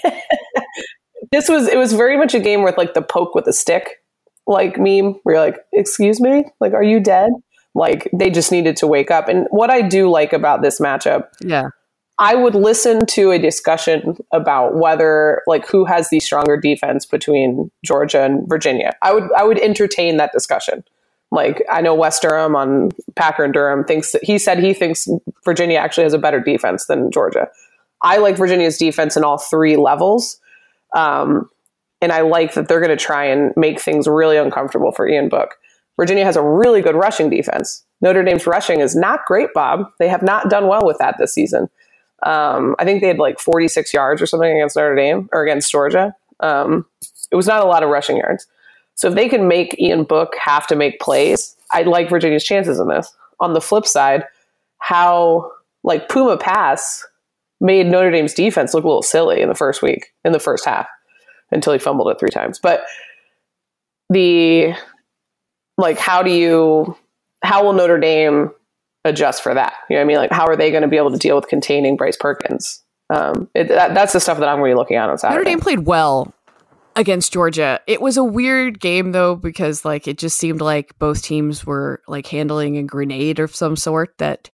this was it was very much a game with like the poke with a stick like meme where you're like excuse me like are you dead like they just needed to wake up and what i do like about this matchup Yeah, i would listen to a discussion about whether like who has the stronger defense between georgia and virginia i would i would entertain that discussion like i know Wes Durham on packer and durham thinks that he said he thinks virginia actually has a better defense than georgia i like virginia's defense in all three levels um, and I like that they're going to try and make things really uncomfortable for Ian Book. Virginia has a really good rushing defense. Notre Dame's rushing is not great, Bob. They have not done well with that this season. Um, I think they had like 46 yards or something against Notre Dame or against Georgia. Um, it was not a lot of rushing yards. So if they can make Ian Book have to make plays, I like Virginia's chances in this. On the flip side, how like Puma Pass made Notre Dame's defense look a little silly in the first week, in the first half, until he fumbled it three times. But the like, how do you, how will Notre Dame adjust for that? You know what I mean? Like, how are they going to be able to deal with containing Bryce Perkins? Um, it, that, that's the stuff that I'm going to be looking at on Saturday. Notre Dame played well against Georgia. It was a weird game though because like it just seemed like both teams were like handling a grenade of some sort that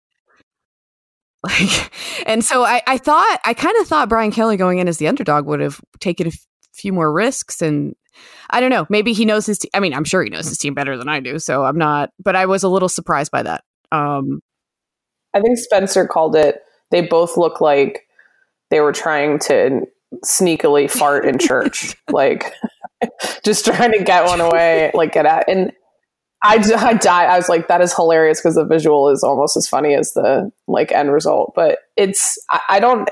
(laughs) like and so I, I thought I kind of thought Brian Kelly going in as the underdog would have taken a f- few more risks and I don't know maybe he knows his te- I mean I'm sure he knows his team better than I do so I'm not but I was a little surprised by that um I think Spencer called it. They both look like they were trying to sneakily fart in church, (laughs) like (laughs) just trying to get one away, like get at. And I, I die. I was like, that is hilarious because the visual is almost as funny as the like end result. But it's I, I don't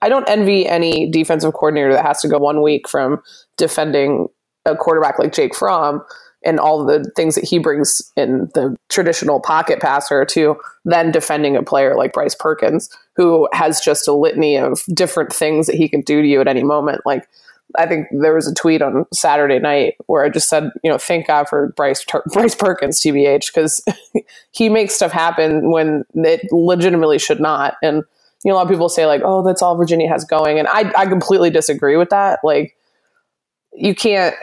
I don't envy any defensive coordinator that has to go one week from defending a quarterback like Jake Fromm and all the things that he brings in the traditional pocket passer to then defending a player like Bryce Perkins, who has just a litany of different things that he can do to you at any moment. Like, I think there was a tweet on Saturday night where I just said, you know, thank God for Bryce (laughs) Bryce Perkins, TBH, because (laughs) he makes stuff happen when it legitimately should not. And you know, a lot of people say like, oh, that's all Virginia has going, and I I completely disagree with that. Like, you can't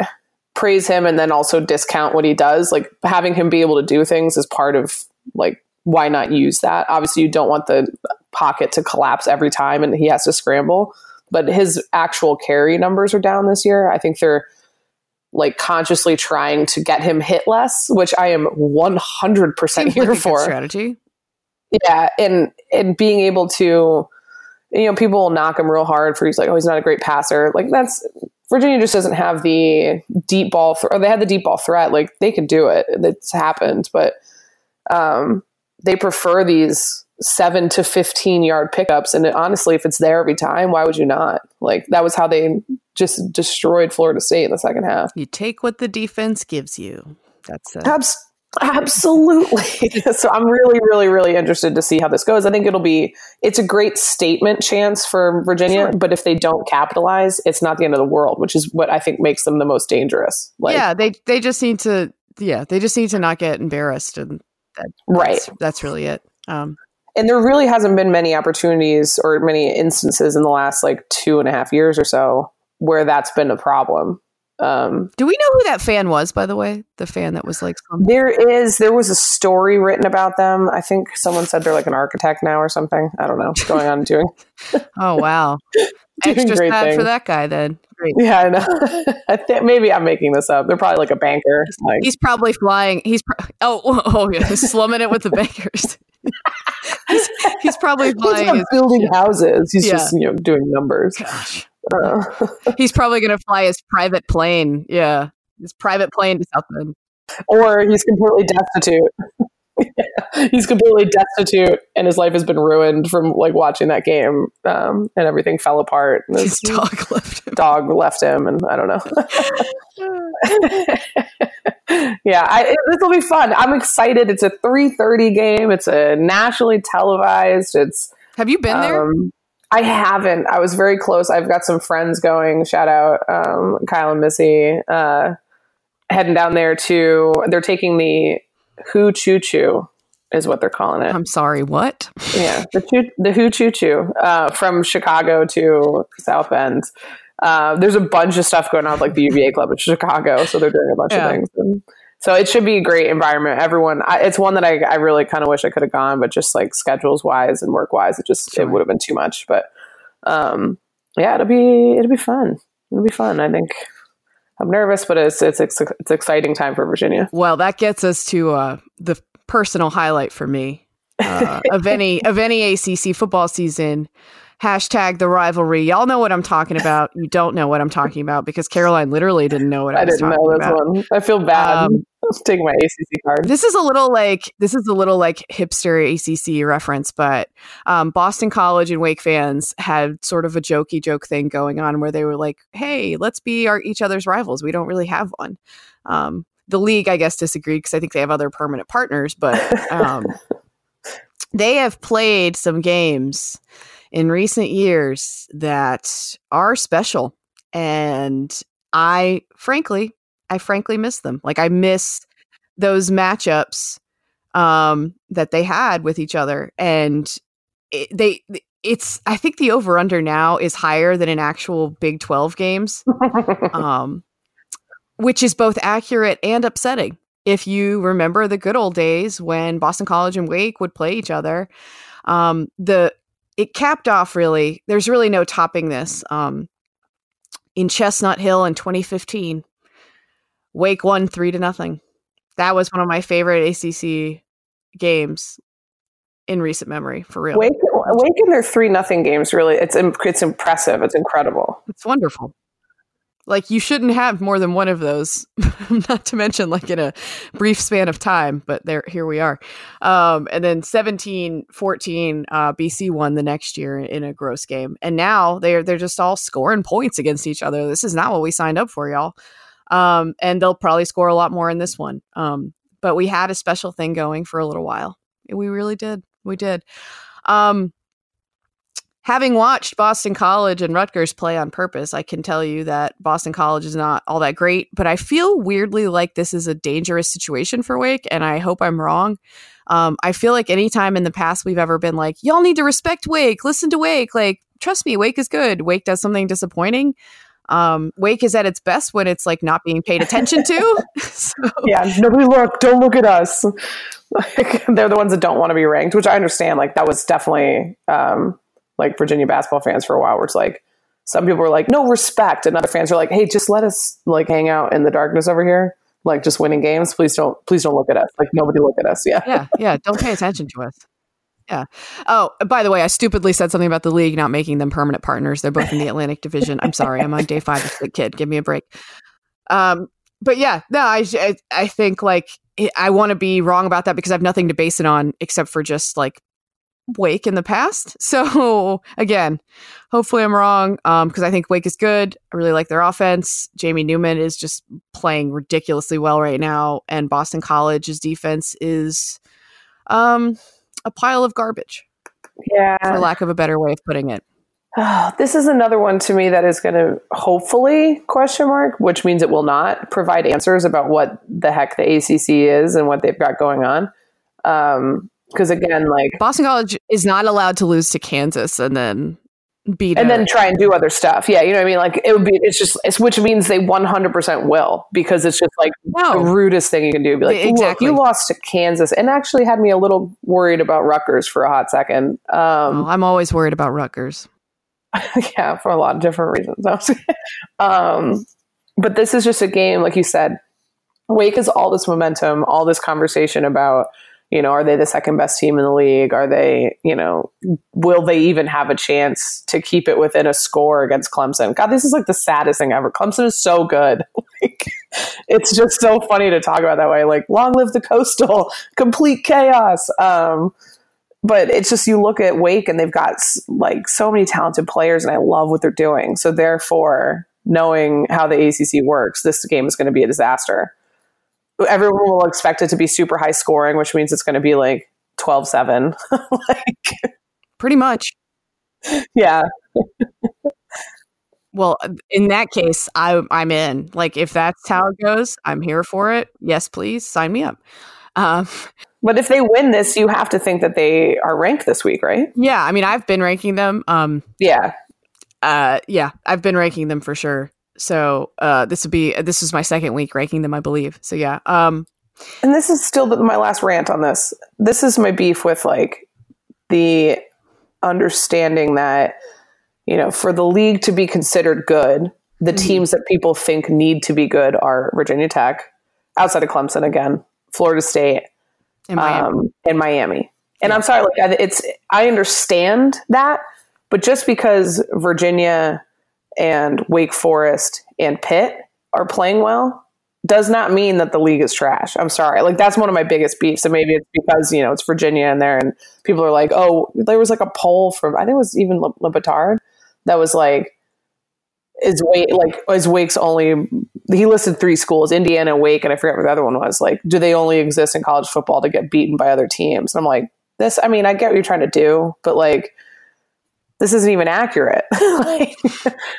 praise him and then also discount what he does. Like having him be able to do things is part of like why not use that? Obviously, you don't want the pocket to collapse every time and he has to scramble. But his actual carry numbers are down this year. I think they're like consciously trying to get him hit less, which I am one hundred percent seems here good for. strategy Yeah, and and being able to, you know, people will knock him real hard for he's like, oh, he's not a great passer. Like that's Virginia just doesn't have the deep ball. Th- or they had the deep ball threat. Like they could do it. It's happened, but um, they prefer these seven to fifteen yard pickups. And honestly, if it's there every time, why would you not? Like that was how they just destroyed Florida State in the second half. you take what the defense gives you that's uh, Abs- absolutely. (laughs) so I'm really, really, really interested to see how this goes. I think it'll be it's a great statement chance for Virginia, but if they don't capitalize, it's not the end of the world, which is what I think makes them the most dangerous. Like, yeah they they just need to yeah they just need to not get embarrassed and that, Right. that's, that's really it um and there really hasn't been many opportunities or many instances in the last like two and a half years or so where that's been a problem. Um, do we know who that fan was by the way the fan that was like some- there is there was a story written about them. I think someone said they're like an architect now or something. I don't know. what's Going on doing (laughs) oh wow (laughs) extra sad for that guy then great Yeah, I know. (laughs) I think maybe I'm making this up. They're probably like a banker. Like, he's probably flying he's pro- oh oh, oh yeah slumming it with the bankers he's, he's probably he's flying not his, building houses. He's Yeah. just you know doing numbers. gosh (laughs) he's probably gonna fly his private plane yeah his private plane to south bend or he's completely destitute. Yeah. (laughs) He's completely destitute, and his life has been ruined from like watching that game, um, and everything fell apart. And his his dog (laughs) left him dog left him, and I don't know. yeah, this will be fun. I'm excited. It's a 3:30 game. It's a nationally televised. It's have you been there Um, I haven't. I was very close. I've got some friends going. Shout out um, Kyle and Missy. Uh, heading down there to. They're taking the Who Choo Choo is what they're calling it. I'm sorry, what? yeah, the choo, the Who Choo Choo uh, from Chicago to South Bend. Uh, there's a bunch of stuff going on like the UVA club in Chicago, so they're doing a bunch Yeah. of things. And so it should be a great environment. Everyone, I, it's one that I, I really kind of wish I could have gone, but just like schedules wise and work wise, it just it would have been too much. But um, yeah, it'll be it'll be fun. It'll be fun. I think I'm nervous, but it's it's it's it's exciting time for Virginia. Well, that gets us to uh, the personal highlight for me uh, of any of any ACC football season. Hashtag the rivalry. Y'all know what I'm talking about. You don't know what I'm talking about because Caroline literally didn't know what I, I was didn't talking know this about. one. I feel bad. Um, (laughs) taking my ACC card. This is a little like this is a little like hipster ACC reference, but um, Boston College and Wake fans had sort of a jokey joke thing going on where they were like, "Hey, let's be our each other's rivals. We don't really have one." Um, the league, I guess, disagreed because I think they have other permanent partners, but um, (laughs) they have played some games in recent years that are special, and I frankly I frankly miss them. Like I miss those matchups um, that they had with each other, and it, they. It's. I think the over under now is higher than in actual Big Twelve games, um, which is both accurate and upsetting. If you remember the good old days when Boston College and Wake would play each other, um, the it capped off really. There's really no topping this. Um, in Chestnut Hill in 2015, Wake won three to nothing. That was one of my favorite ACC games in recent memory, for real. Wake, Wake in their three nothing games really it's it's impressive. It's incredible. It's wonderful. Like you shouldn't have more than one of those, (laughs) not to mention like in a brief span of time, but there here we are. Um, and then 17 14 uh, BC won the next year in a gross game. And now they're they're just all scoring points against each other. This is not what we signed up for, y'all. Um, and they'll probably score a lot more in this one. Um, but we had a special thing going for a little while. We really did. We did. Um, having watched Boston College and Rutgers play on purpose, I can tell you that Boston College is not all that great, but I feel weirdly like this is a dangerous situation for Wake, and I hope I'm wrong. Um, I feel like anytime in the past we've ever been like, y'all need to respect Wake, listen to Wake, like, trust me, Wake is good. Wake does something disappointing. Um, Wake is at its best when it's like not being paid attention to. (laughs) (laughs) so, Yeah, nobody look. Don't look at us. (laughs) Like, they're the ones that don't want to be ranked, which I understand. Like that was definitely um, like Virginia basketball fans for a while. Where it's like some people were like, no respect, and other fans are like, hey, just let us like hang out in the darkness over here, like just winning games. Please don't, please don't look at us. Like nobody look at us. Yeah. yeah, yeah. Don't pay attention to us. Yeah. Oh, by the way, I stupidly said something about the league not making them permanent partners. They're both in the Atlantic Division. I'm sorry. I'm on day five of the kid. Give me a break. Um, but yeah, no, I I, I think like I want to be wrong about that because I have nothing to base it on except for just like Wake in the past. (laughs) So again, hopefully I'm wrong um, because I think Wake is good. I really like their offense. Jamie Newman is just playing ridiculously well right now, and Boston College's defense is um a pile of garbage Yeah. for lack of a better way of putting it. Oh, (sighs) this is another one to me that is going to hopefully question mark, which means it will not provide answers about what the heck the ACC is and what they've got going on. Because again, like, Boston College is not allowed to lose to Kansas and then beat and a- then try and do other stuff. Yeah, you know what I mean. Like, it would be. It's just. It's which means they one hundred percent will because it's just like the rudest thing you can do. Be like, exactly. you lost to Kansas, and actually had me a little worried about Rutgers for a hot second. Um, Oh, I'm always worried about Rutgers. (laughs) yeah, for a lot of different reasons. (laughs) um, but this is just a game, like you said. Wake is all this momentum, all this conversation about, you know, are they the second best team in the league? Are they, you know, will they even have a chance to keep it within a score against Clemson? God, this is like the saddest thing ever. Clemson is so good. (laughs) like, it's just so funny to talk about that way. Like, long live the coastal, (laughs) complete chaos. Um, but it's just you look at Wake and they've got like so many talented players, and I love what they're doing. So therefore, knowing how the ACC works, this game is going to be a disaster. Everyone will expect it to be super high scoring, which means it's going to be like 12-7. (laughs) like Pretty much. yeah. Well, in that case, I, I'm in. Like, if that's how it goes, I'm here for it. Yes, please sign me up. Um, But if they win this, you have to think that they are ranked this week, right? yeah, I mean, I've been ranking them. Um, Yeah. uh, yeah, I've been ranking them for sure. So uh, this would be this is my second week ranking them, I believe. So yeah, um, And this is still the, my last rant on this. This is my beef with like the understanding that you know for the league to be considered good, the Mhm. teams that people think need to be good are Virginia Tech, outside of Clemson again, Florida State, in Miami. um, and Miami. And I'm sorry, like it's I understand that, but just because Virginia and Wake Forest and Pitt are playing well does not mean that the league is trash. I'm sorry. Like that's one of my biggest beefs. And maybe it's because, you know, it's Virginia in there and people are like, oh, there was like a poll from I think it was even Le- that was like is Wake like is Wake's only he listed three schools, Indiana, Wake, and I forget what the other one was. Like, do they only exist in college football to get beaten by other teams? And I'm like, this. I mean, I get what you're trying to do, but like, this isn't even accurate. (laughs) like,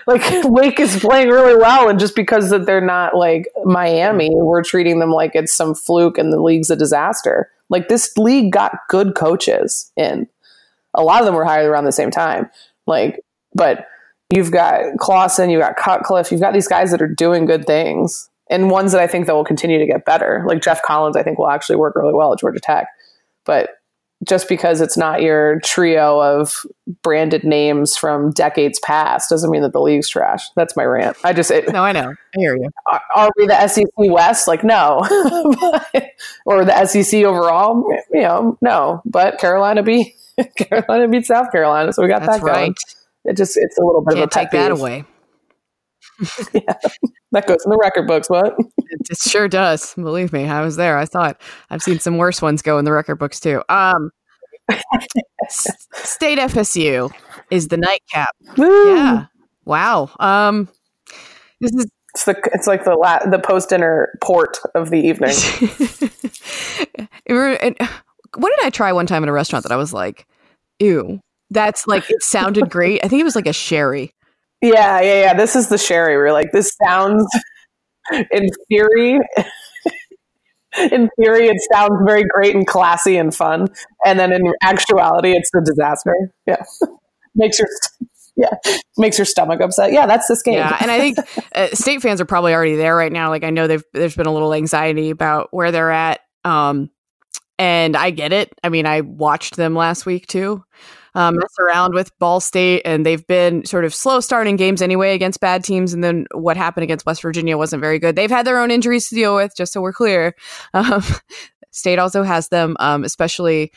like, Wake is playing really well, and just because that they're not like Miami, we're treating them like it's some fluke, and the league's a disaster. Like this league got good coaches in. A lot of them were hired around the same time. Like, but you've got Clawson, you've got Cutcliffe, you've got these guys that are doing good things and ones that I think that will continue to get better. Like Geoff Collins, I think will actually work really well at Georgia Tech. But just because it's not your trio of branded names from decades past doesn't mean that the league's trash. That's my rant. I just, it, no, I know. I hear you. are, are we the SEC West? Like, no. (laughs) or the SEC overall? You know, no. But Carolina beat (laughs) Carolina beat South Carolina, so we got That's that going. right. It just it's a little bit Can't of a take that peeve. (laughs) away. That goes in the record books. What? It, sure does. Believe me, I was there. I saw it. I've seen some worse ones go in the record books too. Um, (laughs) S- State FSU is the nightcap. Woo! Yeah. Wow. Um, this is It's the it's like the la- the post dinner port of the evening. (laughs) It what did I try one time at a restaurant that I was like, ew, that's like, it sounded great. I think it was like a sherry. Yeah, yeah, yeah. This is the sherry. We're like, this sounds in theory. (laughs) in theory, it sounds very great and classy and fun, and then in actuality, it's a disaster. Yeah, (laughs) makes your yeah makes your stomach upset. Yeah, that's this game. Yeah. And I think (laughs) uh, state fans are probably already there right now. Like, I know they've, there's been a little anxiety about where they're at. Um, and I get it. I mean, I watched them last week too. Um, mess around with Ball State, and they've been sort of slow starting games anyway against bad teams. And then what happened against West Virginia wasn't very good. They've had their own injuries to deal with, just so we're clear. (laughs) Um, State also has them, um, especially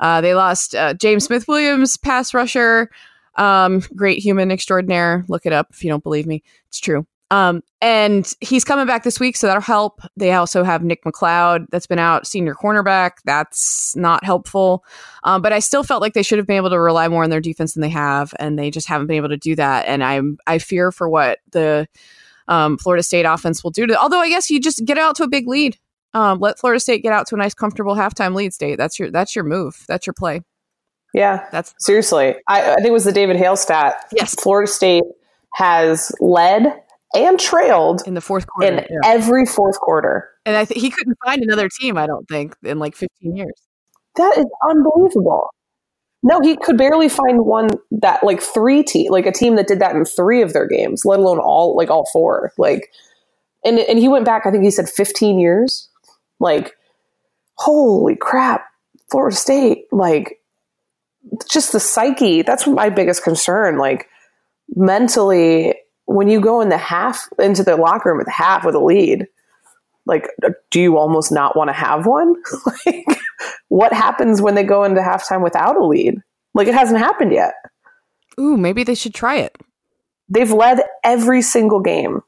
uh, they lost uh, James Smith Williams, pass rusher, um, great human extraordinaire. Look it up if you don't believe me. It's true. Um, and he's coming back this week, so that'll help. They also have Nick McCloud that's been out, senior cornerback. That's not helpful. Um, but I still felt like they should have been able to rely more on their defense than they have, and they just haven't been able to do that. And I'm I fear for what the um, Florida State offense will do to. Although I guess you just get out to a big lead. Um, let Florida State get out to a nice, comfortable halftime lead. State. That's your that's your move. That's your play. yeah. That's Seriously, I, I think it was the David Hale stat. Yes. Florida State has led and trailed in the fourth quarter. in yeah. every fourth quarter. And I think he couldn't find another team. I don't think in like 15 years. That is unbelievable. No, he could barely find one that like three team, like a team that did that in three of their games, let alone all like all four. Like, and and he went back. I think he said fifteen years. Like, holy crap, Florida State. Like, just the psyche. That's my biggest concern. Like, mentally, when you go in the half into the locker room the half with a lead, like, do you almost not want to have one? (laughs) like, what happens when they go into halftime without a lead? Like, it hasn't happened yet. Ooh, maybe they should try it. They've led every single game,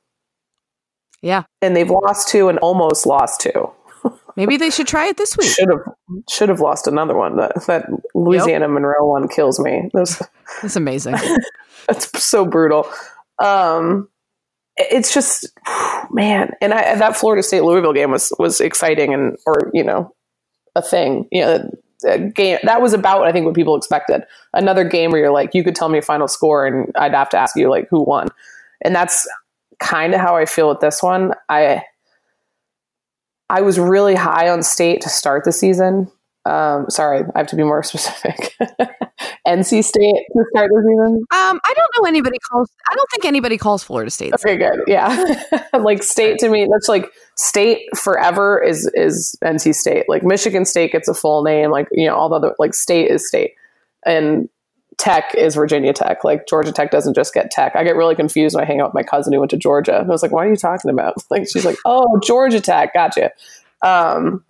Yeah, and they've lost two and almost lost two. (laughs) maybe they should try it this week. Should have should have lost another one. That that Louisiana Monroe one kills me. That's That's amazing. (laughs) that's so brutal. Um, it's just (sighs) man, and I, that Florida State Louisville game was was exciting and or you know a thing. You know, game that was about I think what people expected. Another game where you're like, you could tell me a final score and I'd have to ask you like who won, and that's kind of how I feel with this one. I I was really high on state to start the season. Um, sorry, I have to be more (laughs) specific. NC State to start the season. Um, I don't know anybody calls. I don't think anybody calls Florida State. Okay, good. Yeah, (laughs) like state to me, that's like state forever is is NC State. Like Michigan State gets a full name. Like you know, all the other like state is state, and Tech is Virginia Tech. Like Georgia Tech doesn't just get Tech. I get really confused when I hang out with my cousin who went to Georgia. I was like, "What are you talking about?" (laughs) Like she's like, "Oh, Georgia Tech, gotcha." Um,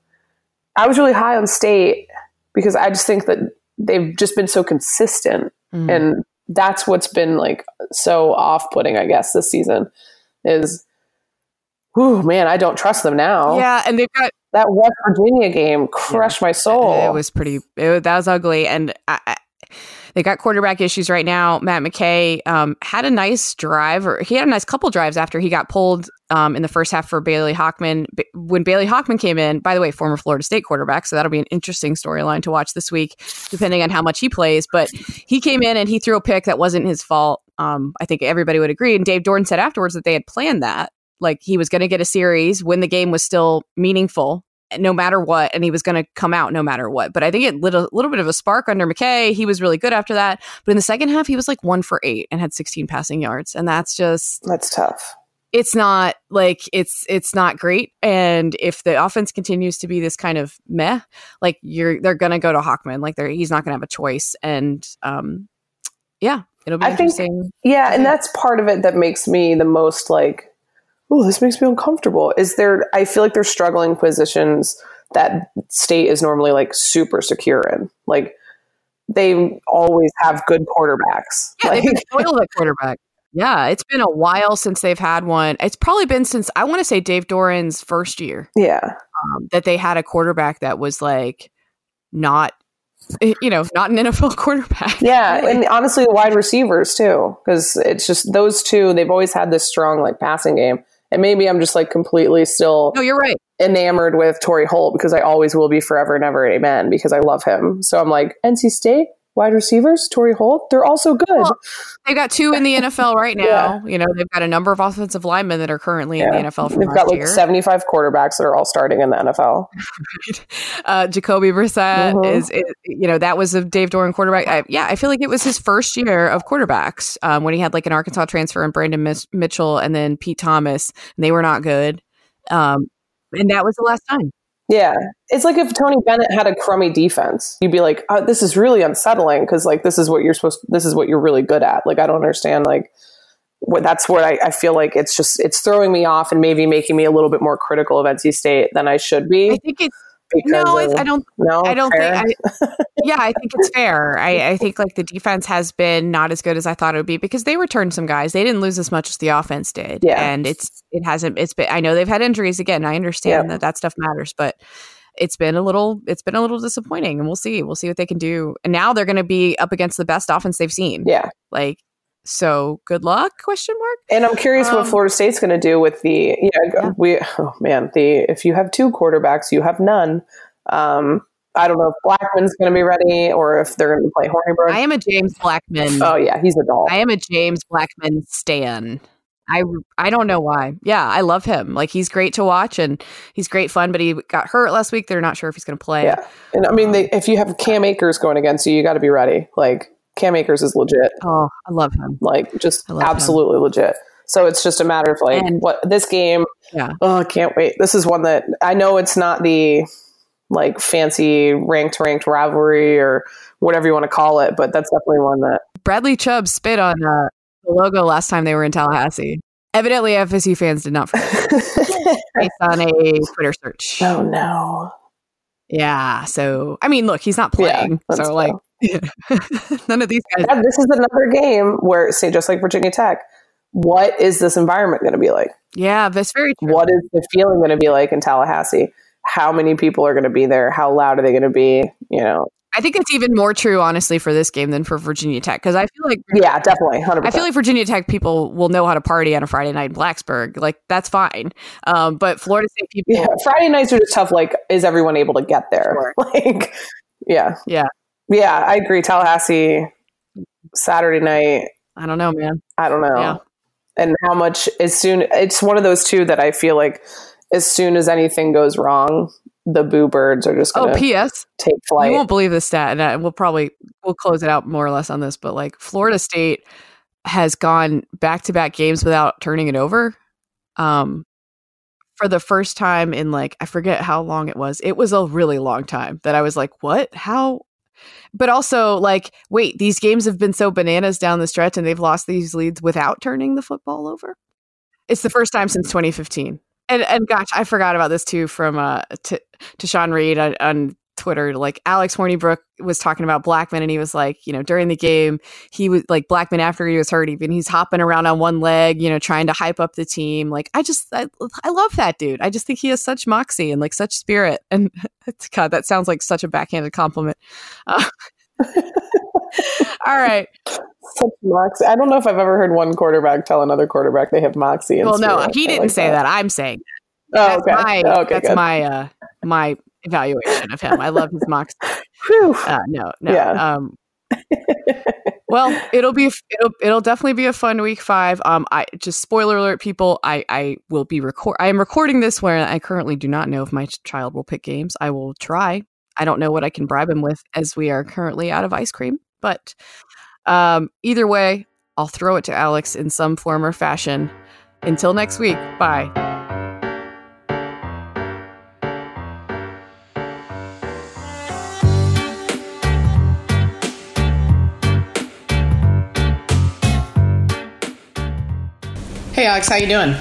I was really high on state because I just think that they've just been so consistent, Mhm. and that's what's been like so off-putting. I guess this season is, whew, man, I don't trust them now. Yeah, and they've got That West Virginia game crushed my soul. It was pretty. It, that was ugly, and I, I, they got quarterback issues right now. Matt McKay um, had a nice drive, or he had a nice couple drives after he got pulled um, in the first half for Bailey Hockman. When Bailey Hockman came in, by the way, former Florida State quarterback, so that'll be an interesting storyline to watch this week, depending on how much he plays. But he came in and he threw a pick that wasn't his fault. Um, I think everybody would agree. And Dave Doeren said afterwards that they had planned that, like he was going to get a series when the game was still meaningful no matter what, and he was going to come out no matter what. But I think it lit a little bit of a spark under McKay. He was really good after that. But in the second half, he was like one for eight and had 16 passing yards. And that's just, That's tough. it's not like it's it's not great. And if the offense continues to be this kind of meh, like you're they're gonna go to Hockman. Like they're he's not gonna have a choice. And um yeah, it'll be I think- interesting. Yeah, and that's part of it that makes me the most like, oh, this makes me uncomfortable. Is there? I feel like they're struggling positions that state is normally like super secure in. Like they always have good quarterbacks. Yeah, like, they've been spoiled at (laughs) quarterback. Yeah, it's been a while since they've had one. It's probably been since I want to say Dave Doeren's first year yeah, um, that they had a quarterback that was like not, eh, you know, not an NFL (laughs) quarterback. yeah, and honestly, the wide receivers too, because it's just those two. They've always had this strong like passing game. And maybe I'm just like completely still no, you're right. enamored with Torry Holt because I always will be forever and ever amen because I love him. So I'm like, NC State wide receivers, Torry Holt, they're also good. Well, They've got two in the NFL right (laughs) now. Yeah. You know, they've got a number of offensive linemen that are currently in the NFL They've got like year. 75 quarterbacks that are all starting in the NFL. (laughs) uh, Jacoby Brissett Mhm. is, is, you know, that was a Dave Doeren quarterback. I, yeah, I feel like it was his first year of quarterbacks um, when he had like an Arkansas transfer and Brandon Mis- Mitchell and then Pete Thomas. And they were not good. Um, and that was the last time. Yeah. It's like if Tony Bennett had a crummy defense, you'd be like, oh, this is really unsettling because like this is what you're supposed this is what you're really good at. Like I don't understand like what that's what I, I feel like it's just it's throwing me off and maybe making me a little bit more critical of NC State than I should I be. think it's, no, of- I don't no, I don't fair? think. I, yeah, I think it's fair. I, I think like the defense has been not as good as I thought it would be because they returned some guys. They didn't lose as much as the offense did. Yeah. and it's it hasn't. It's been. I know they've had injuries again. I understand Yeah. that that stuff matters, but it's been a little. It's been a little disappointing, and we'll see. We'll see what they can do. And now they're going to be up against the best offense they've seen. yeah. Like so. Good luck? Question mark. And I'm curious Um, what Florida State's going to do with the know Yeah. we oh man the if you have two quarterbacks you have none. Um, I don't know if Blackman's going to be ready or if they're going to play Hornibrook. I am a James Blackman. oh yeah, he's a doll. I am a James Blackman stan. I I don't know why. Yeah, I love him. Like he's great to watch and he's great fun. But he got hurt last week. They're not sure if he's going to play. yeah, and I mean they, if you have Cam Akers going against you, you got to be ready. Like Cam Akers is legit. Oh, I love him. Like just love him. absolutely legit. So it's just a matter of like And- what this game. Yeah. Oh, I can't wait. This is one that I know it's not the like fancy ranked ranked rivalry or whatever you want to call it, but that's definitely one that Bradley Chubb spit on uh, the logo last time they were in Tallahassee. Evidently, FSU fans did not forget (laughs) based on a Twitter search. oh no. Yeah. So I mean, look, he's not playing. that's so like, (laughs) none of these guys. Yeah, this is another game where say just like Virginia Tech, what is this environment going to be like? Yeah, that's very true. What is the feeling going to be like in Tallahassee? How many people are going to be there? How loud are they going to be? You know, I think it's even more true, honestly, for this game than for Virginia Tech because I feel like yeah, definitely, hundred I feel like Virginia Tech people will know how to party on a Friday night in Blacksburg. Like that's fine. Um, but Florida State people, Yeah, Friday nights are just tough. Like, is everyone able to get there? Sure. (laughs) Like, Yeah. Yeah. Yeah, I agree. Tallahassee, Saturday night. I don't know, man. I don't know. Yeah. And how much, as soon, it's one of those two that I feel like as soon as anything goes wrong, the boo birds are just Oh, going to P.S. take flight. You won't believe the stat, and we'll probably we'll close it out more or less on this. But like Florida State has gone back to back games without turning it over. Um, for the first time in like I forget how long it was. It was a really long time that I was like, "What? How?" But also like, wait, these games have been so bananas down the stretch, and they've lost these leads without turning the football over. It's the first time since 2015. And and gosh, I forgot about this too from uh to to Sean Reed on, on Twitter. Like Alex Hornibrook was talking about Blackman, and he was like, you know, during the game, he was like Blackman after he was hurt, even he's hopping around on one leg, you know, trying to hype up the team. Like I just I, I love that dude. I just think he has such moxie and like such spirit. And (laughs) God, that sounds like such a backhanded compliment. Uh, (laughs) all right. Such moxie. I don't know if I've ever heard one quarterback tell another quarterback they have moxie. And Well, no, he didn't like say that. I'm saying Oh, that's okay. my okay, that's good. my uh my evaluation of him. I love his. Whew. (laughs) Uh, no, no. Yeah. Um, (laughs) well, it'll be it'll it'll definitely be a fun week five. Um, I just spoiler alert, people. I I will be record. I am recording this where I currently do not know if my child will pick games. I will try. I don't know what I can bribe him with as we are currently out of ice cream. But um, either way, I'll throw it to Alex in some form or fashion. Until next week. Bye. Alex, how you doing?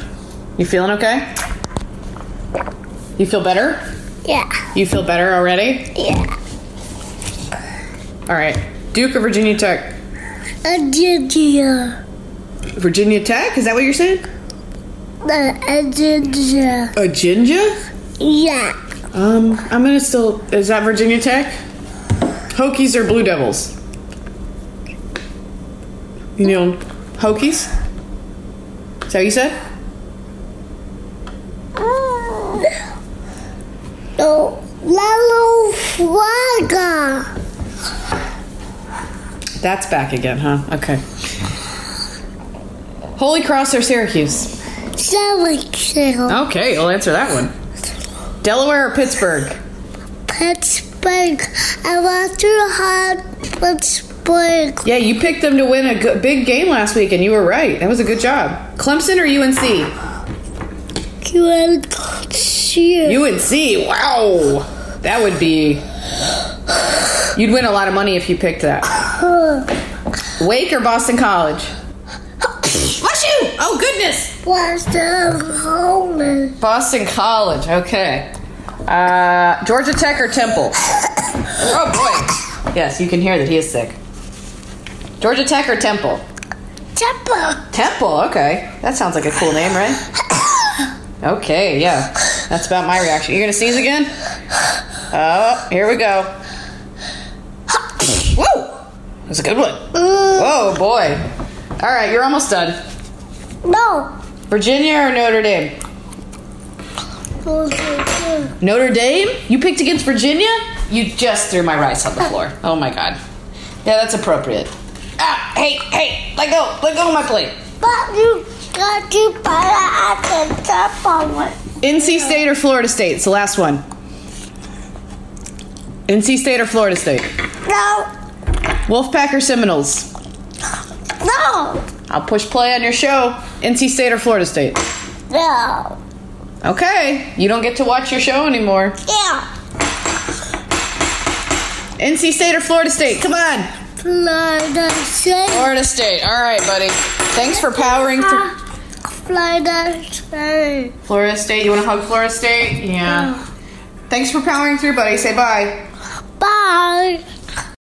You feeling okay? You feel better? Yeah. You feel better already? Yeah. All right. Duke or Virginia Tech? Uh, a ginger. Virginia Tech? Is that what you're saying? The a ginger. A ginger? Yeah. Um, I'm gonna still. Is that Virginia Tech? Hokies or Blue Devils? You know, Hokies? Is that what you said? The yellow flagger. That's back again, huh? Okay. Holy Cross or Syracuse? Syracuse. Okay, I'll answer that one. Delaware or Pittsburgh? Pittsburgh. I want to have Pittsburgh. Yeah, you picked them to win a good, big game last week, and you were right. That was a good job. Clemson or UNC? UNC. UNC. Wow, that would be. You'd win a lot of money if you picked that. Wake or Boston College? Bless you! Oh goodness! Boston College. Boston College. Okay. Uh, Georgia Tech or Temple? Oh boy. Yes, you can hear that he is sick. Georgia Tech or Temple? Temple. Temple. Okay, that sounds like a cool name, right? (coughs) Okay, yeah. That's about my reaction. You're gonna sneeze again? Oh, here we go. (coughs) Whoa! That's a good one. Whoa, boy. All right, you're almost done. No. Virginia or Notre Dame? Notre Dame? You picked against Virginia? You just threw my rice on the floor. Oh my god. Yeah, that's appropriate. Ah, hey, hey, let go, let go of my plate. But you got to put it at the top of it. NC State or Florida State? It's the last one. NC State or Florida State? No. Wolfpack or Seminoles? No. I'll push play on your show. NC State or Florida State? No. Okay, you don't get to watch your show anymore. Yeah. NC State or Florida State? Come on. Florida State. Florida State. All right, buddy. Thanks for powering through. Florida State. Florida State. You want to hug Florida State? Yeah. Thanks for powering through, buddy. Say bye. Bye.